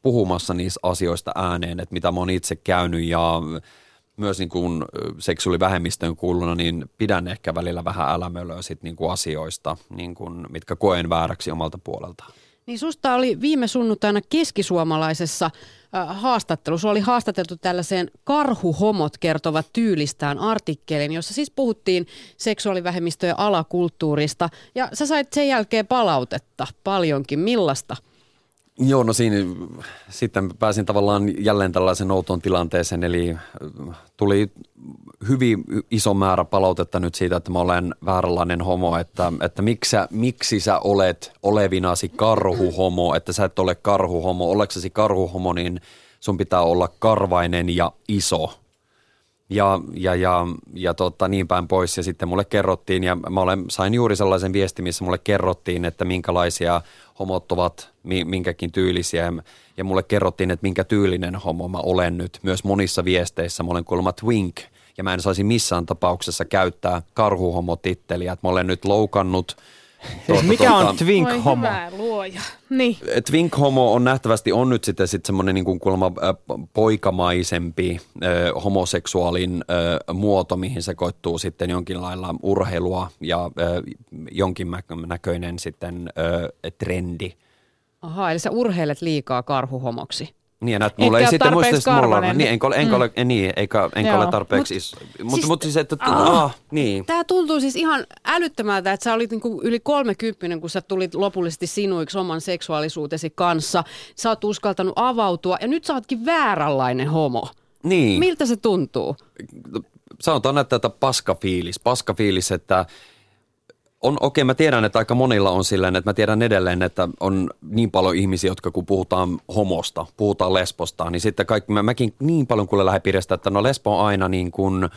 puhumassa niistä asioista ääneen, että mitä mä oon itse käynyt ja myös niin kuin seksuaalivähemmistöön kuuluna, niin pidän ehkä välillä vähän älämölöä sit niin kuin asioista, niin kuin, mitkä koen vääräksi omalta puoleltaan. Niin susta oli viime sunnuntaina keskisuomalaisessa haastattelu. Sulla oli haastateltu tällaiseen karhuhomot kertovat tyylistään artikkelin, jossa siis puhuttiin seksuaalivähemmistöjen alakulttuurista. Ja sä sait sen jälkeen palautetta paljonkin. Millaista? Joo, no siinä sitten pääsin tavallaan jälleen tällaisen outoon tilanteeseen, eli tuli hyvin iso määrä palautetta nyt siitä, että mä olen vääränlainen homo, että, että miksi, sä, miksi sä olet olevinasi karhuhomo, että sä et ole karhuhomo, oleksesi karhuhomo, niin sun pitää olla karvainen ja iso ja, ja, ja, ja tota, niin päin pois. Ja sitten mulle kerrottiin, ja mä olen, sain juuri sellaisen viestin, missä mulle kerrottiin, että minkälaisia homot ovat minkäkin tyylisiä. Ja, mulle kerrottiin, että minkä tyylinen homo mä olen nyt. Myös monissa viesteissä mä olen kuulemma twink, ja mä en saisi missään tapauksessa käyttää karhuhomotitteliä. Että mä olen nyt loukannut – Siis mikä tuota, on twink homo? luoja. Niin. Twink homo on nähtävästi on nyt sitten sit semmoinen niin kuin kuulemma poikamaisempi äh, homoseksuaalin äh, muoto, mihin se koittuu sitten jonkin lailla urheilua ja äh, jonkin näköinen sitten äh, trendi. Aha, eli sä urheilet liikaa karhuhomoksi. Niin, näet, mulla ei sitten muista, että mulla on, niin, enkä ole, enkä mm. ole, niin, eikä, enkä ole tarpeeksi mut, iso. Mutta siis, mut siis, että, ah, ah, niin. Tämä tuntuu siis ihan älyttömältä, että sä olit niinku yli kolmekymppinen, kun sä tulit lopullisesti sinuiksi oman seksuaalisuutesi kanssa. Sä oot uskaltanut avautua ja nyt sä ootkin vääränlainen homo. Niin. Miltä se tuntuu? Sanotaan, että tätä paskafiilis. Paskafiilis, että on, okei, okay, mä tiedän, että aika monilla on silleen, että mä tiedän edelleen, että on niin paljon ihmisiä, jotka kun puhutaan homosta, puhutaan lesbosta, niin sitten kaikki, mä, mäkin niin paljon kuule lähipiiristä, että no lesbo on aina niin kuin ö,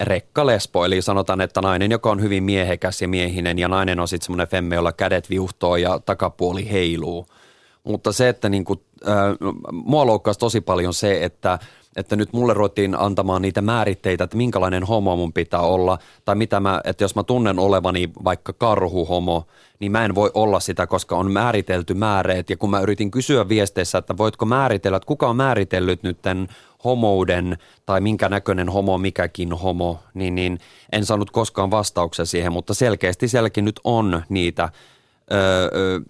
rekkalesbo, eli sanotaan, että nainen, joka on hyvin miehekäs ja miehinen, ja nainen on sitten semmoinen femme, jolla kädet viuhtoo ja takapuoli heiluu. Mutta se, että niin kuin, ö, mua loukkaisi tosi paljon se, että – että nyt mulle ruvettiin antamaan niitä määritteitä, että minkälainen homo mun pitää olla, tai mitä mä, että jos mä tunnen olevani vaikka karhuhomo, niin mä en voi olla sitä, koska on määritelty määreet, ja kun mä yritin kysyä viesteissä, että voitko määritellä, että kuka on määritellyt nyt tämän homouden, tai minkä näköinen homo mikäkin homo, niin, niin en saanut koskaan vastauksia siihen, mutta selkeästi sielläkin nyt on niitä ö,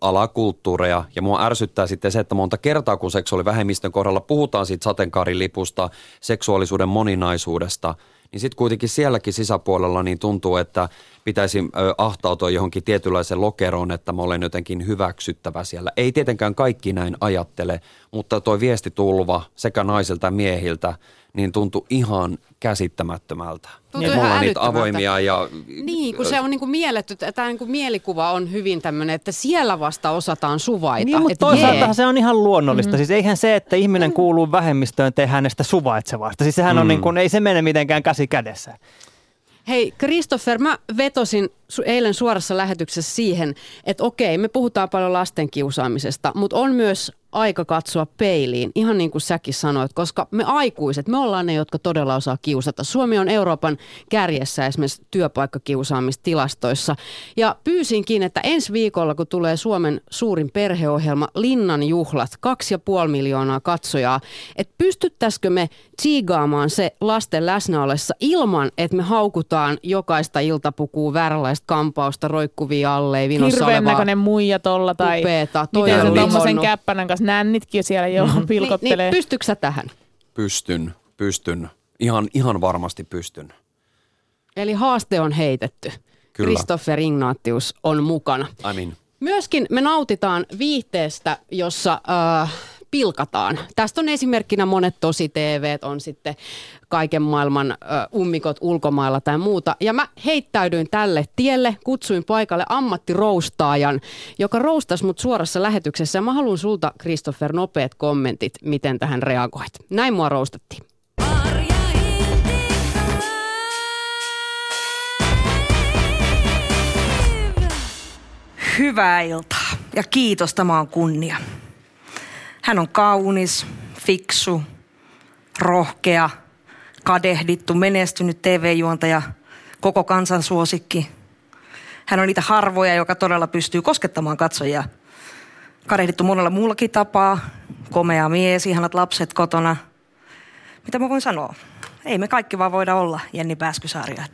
alakulttuureja. Ja mua ärsyttää sitten se, että monta kertaa kun seksuaalivähemmistön kohdalla puhutaan siitä sateenkaarilipusta, seksuaalisuuden moninaisuudesta, niin sitten kuitenkin sielläkin sisäpuolella niin tuntuu, että pitäisi ahtautua johonkin tietynlaiseen lokeroon, että mä olen jotenkin hyväksyttävä siellä. Ei tietenkään kaikki näin ajattele, mutta tuo viestitulva sekä naisilta miehiltä – niin tuntui ihan käsittämättömältä. Tuntui ihan ollaan niitä avoimia ja... Niin, kun se on niin kuin mielletty, tämä niin kuin mielikuva on hyvin tämmöinen, että siellä vasta osataan suvaita. Niin, mutta toisaalta se on ihan luonnollista. Mm-hmm. Siis eihän se, että ihminen mm. kuuluu vähemmistöön, tee hänestä suvaitsevasta. Siis sehän mm. on niin kuin, ei se mene mitenkään käsi kädessä. Hei, Christopher, mä vetosin eilen suorassa lähetyksessä siihen, että okei, me puhutaan paljon lasten kiusaamisesta, mutta on myös aika katsoa peiliin, ihan niin kuin säkin sanoit, koska me aikuiset, me ollaan ne, jotka todella osaa kiusata. Suomi on Euroopan kärjessä esimerkiksi työpaikkakiusaamistilastoissa. Ja pyysinkin, että ensi viikolla, kun tulee Suomen suurin perheohjelma Linnan juhlat, kaksi ja puoli miljoonaa katsojaa, että pystyttäisikö me tsiigaamaan se lasten läsnäolessa ilman, että me haukutaan jokaista iltapukua, vääränlaista kampausta, roikkuvia alle, vinossa Hirveän näköinen muija tolla tai upeeta. miten se tommosen käppänän kanssa nännitkin siellä jo mm-hmm. Niin, pilkottelee. niin, pystytkö sä tähän? Pystyn, pystyn. Ihan, ihan varmasti pystyn. Eli haaste on heitetty. Kyllä. Christopher Ignatius on mukana. I mean, Myöskin me nautitaan viihteestä, jossa äh, pilkataan. Tästä on esimerkkinä monet tosi TV, on sitten kaiken maailman äh, ummikot ulkomailla tai muuta. Ja mä heittäydyin tälle tielle, kutsuin paikalle ammattiroustaajan, joka roustasi mut suorassa lähetyksessä. Mä haluan sulta, Christopher, nopeat kommentit, miten tähän reagoit. Näin mua roustattiin. Hyvää iltaa ja kiitos, tämä on kunnia. Hän on kaunis, fiksu, rohkea, kadehdittu, menestynyt TV-juontaja, koko kansan suosikki. Hän on niitä harvoja, joka todella pystyy koskettamaan katsojia. Kadehdittu monella muullakin tapaa, komea mies, ihanat lapset kotona. Mitä mä voin sanoa? Ei me kaikki vaan voida olla Jenni Pääskysarja.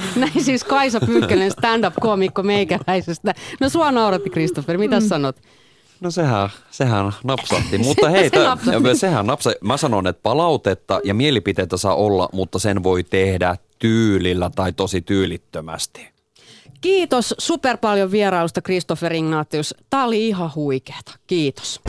*laughs* Näin siis Kaisa Pyykkönen, stand-up-koomikko meikäläisestä. No sua nauratti, Christopher. Mitä sanot? No sehän, sehän napsahti, mutta hei, *laughs* Se napsahti. sehän napsahti. Mä sanon, että palautetta ja mielipiteitä saa olla, mutta sen voi tehdä tyylillä tai tosi tyylittömästi. Kiitos super paljon vierailusta, Christopher Ignatius. Tää oli ihan huikeeta. Kiitos.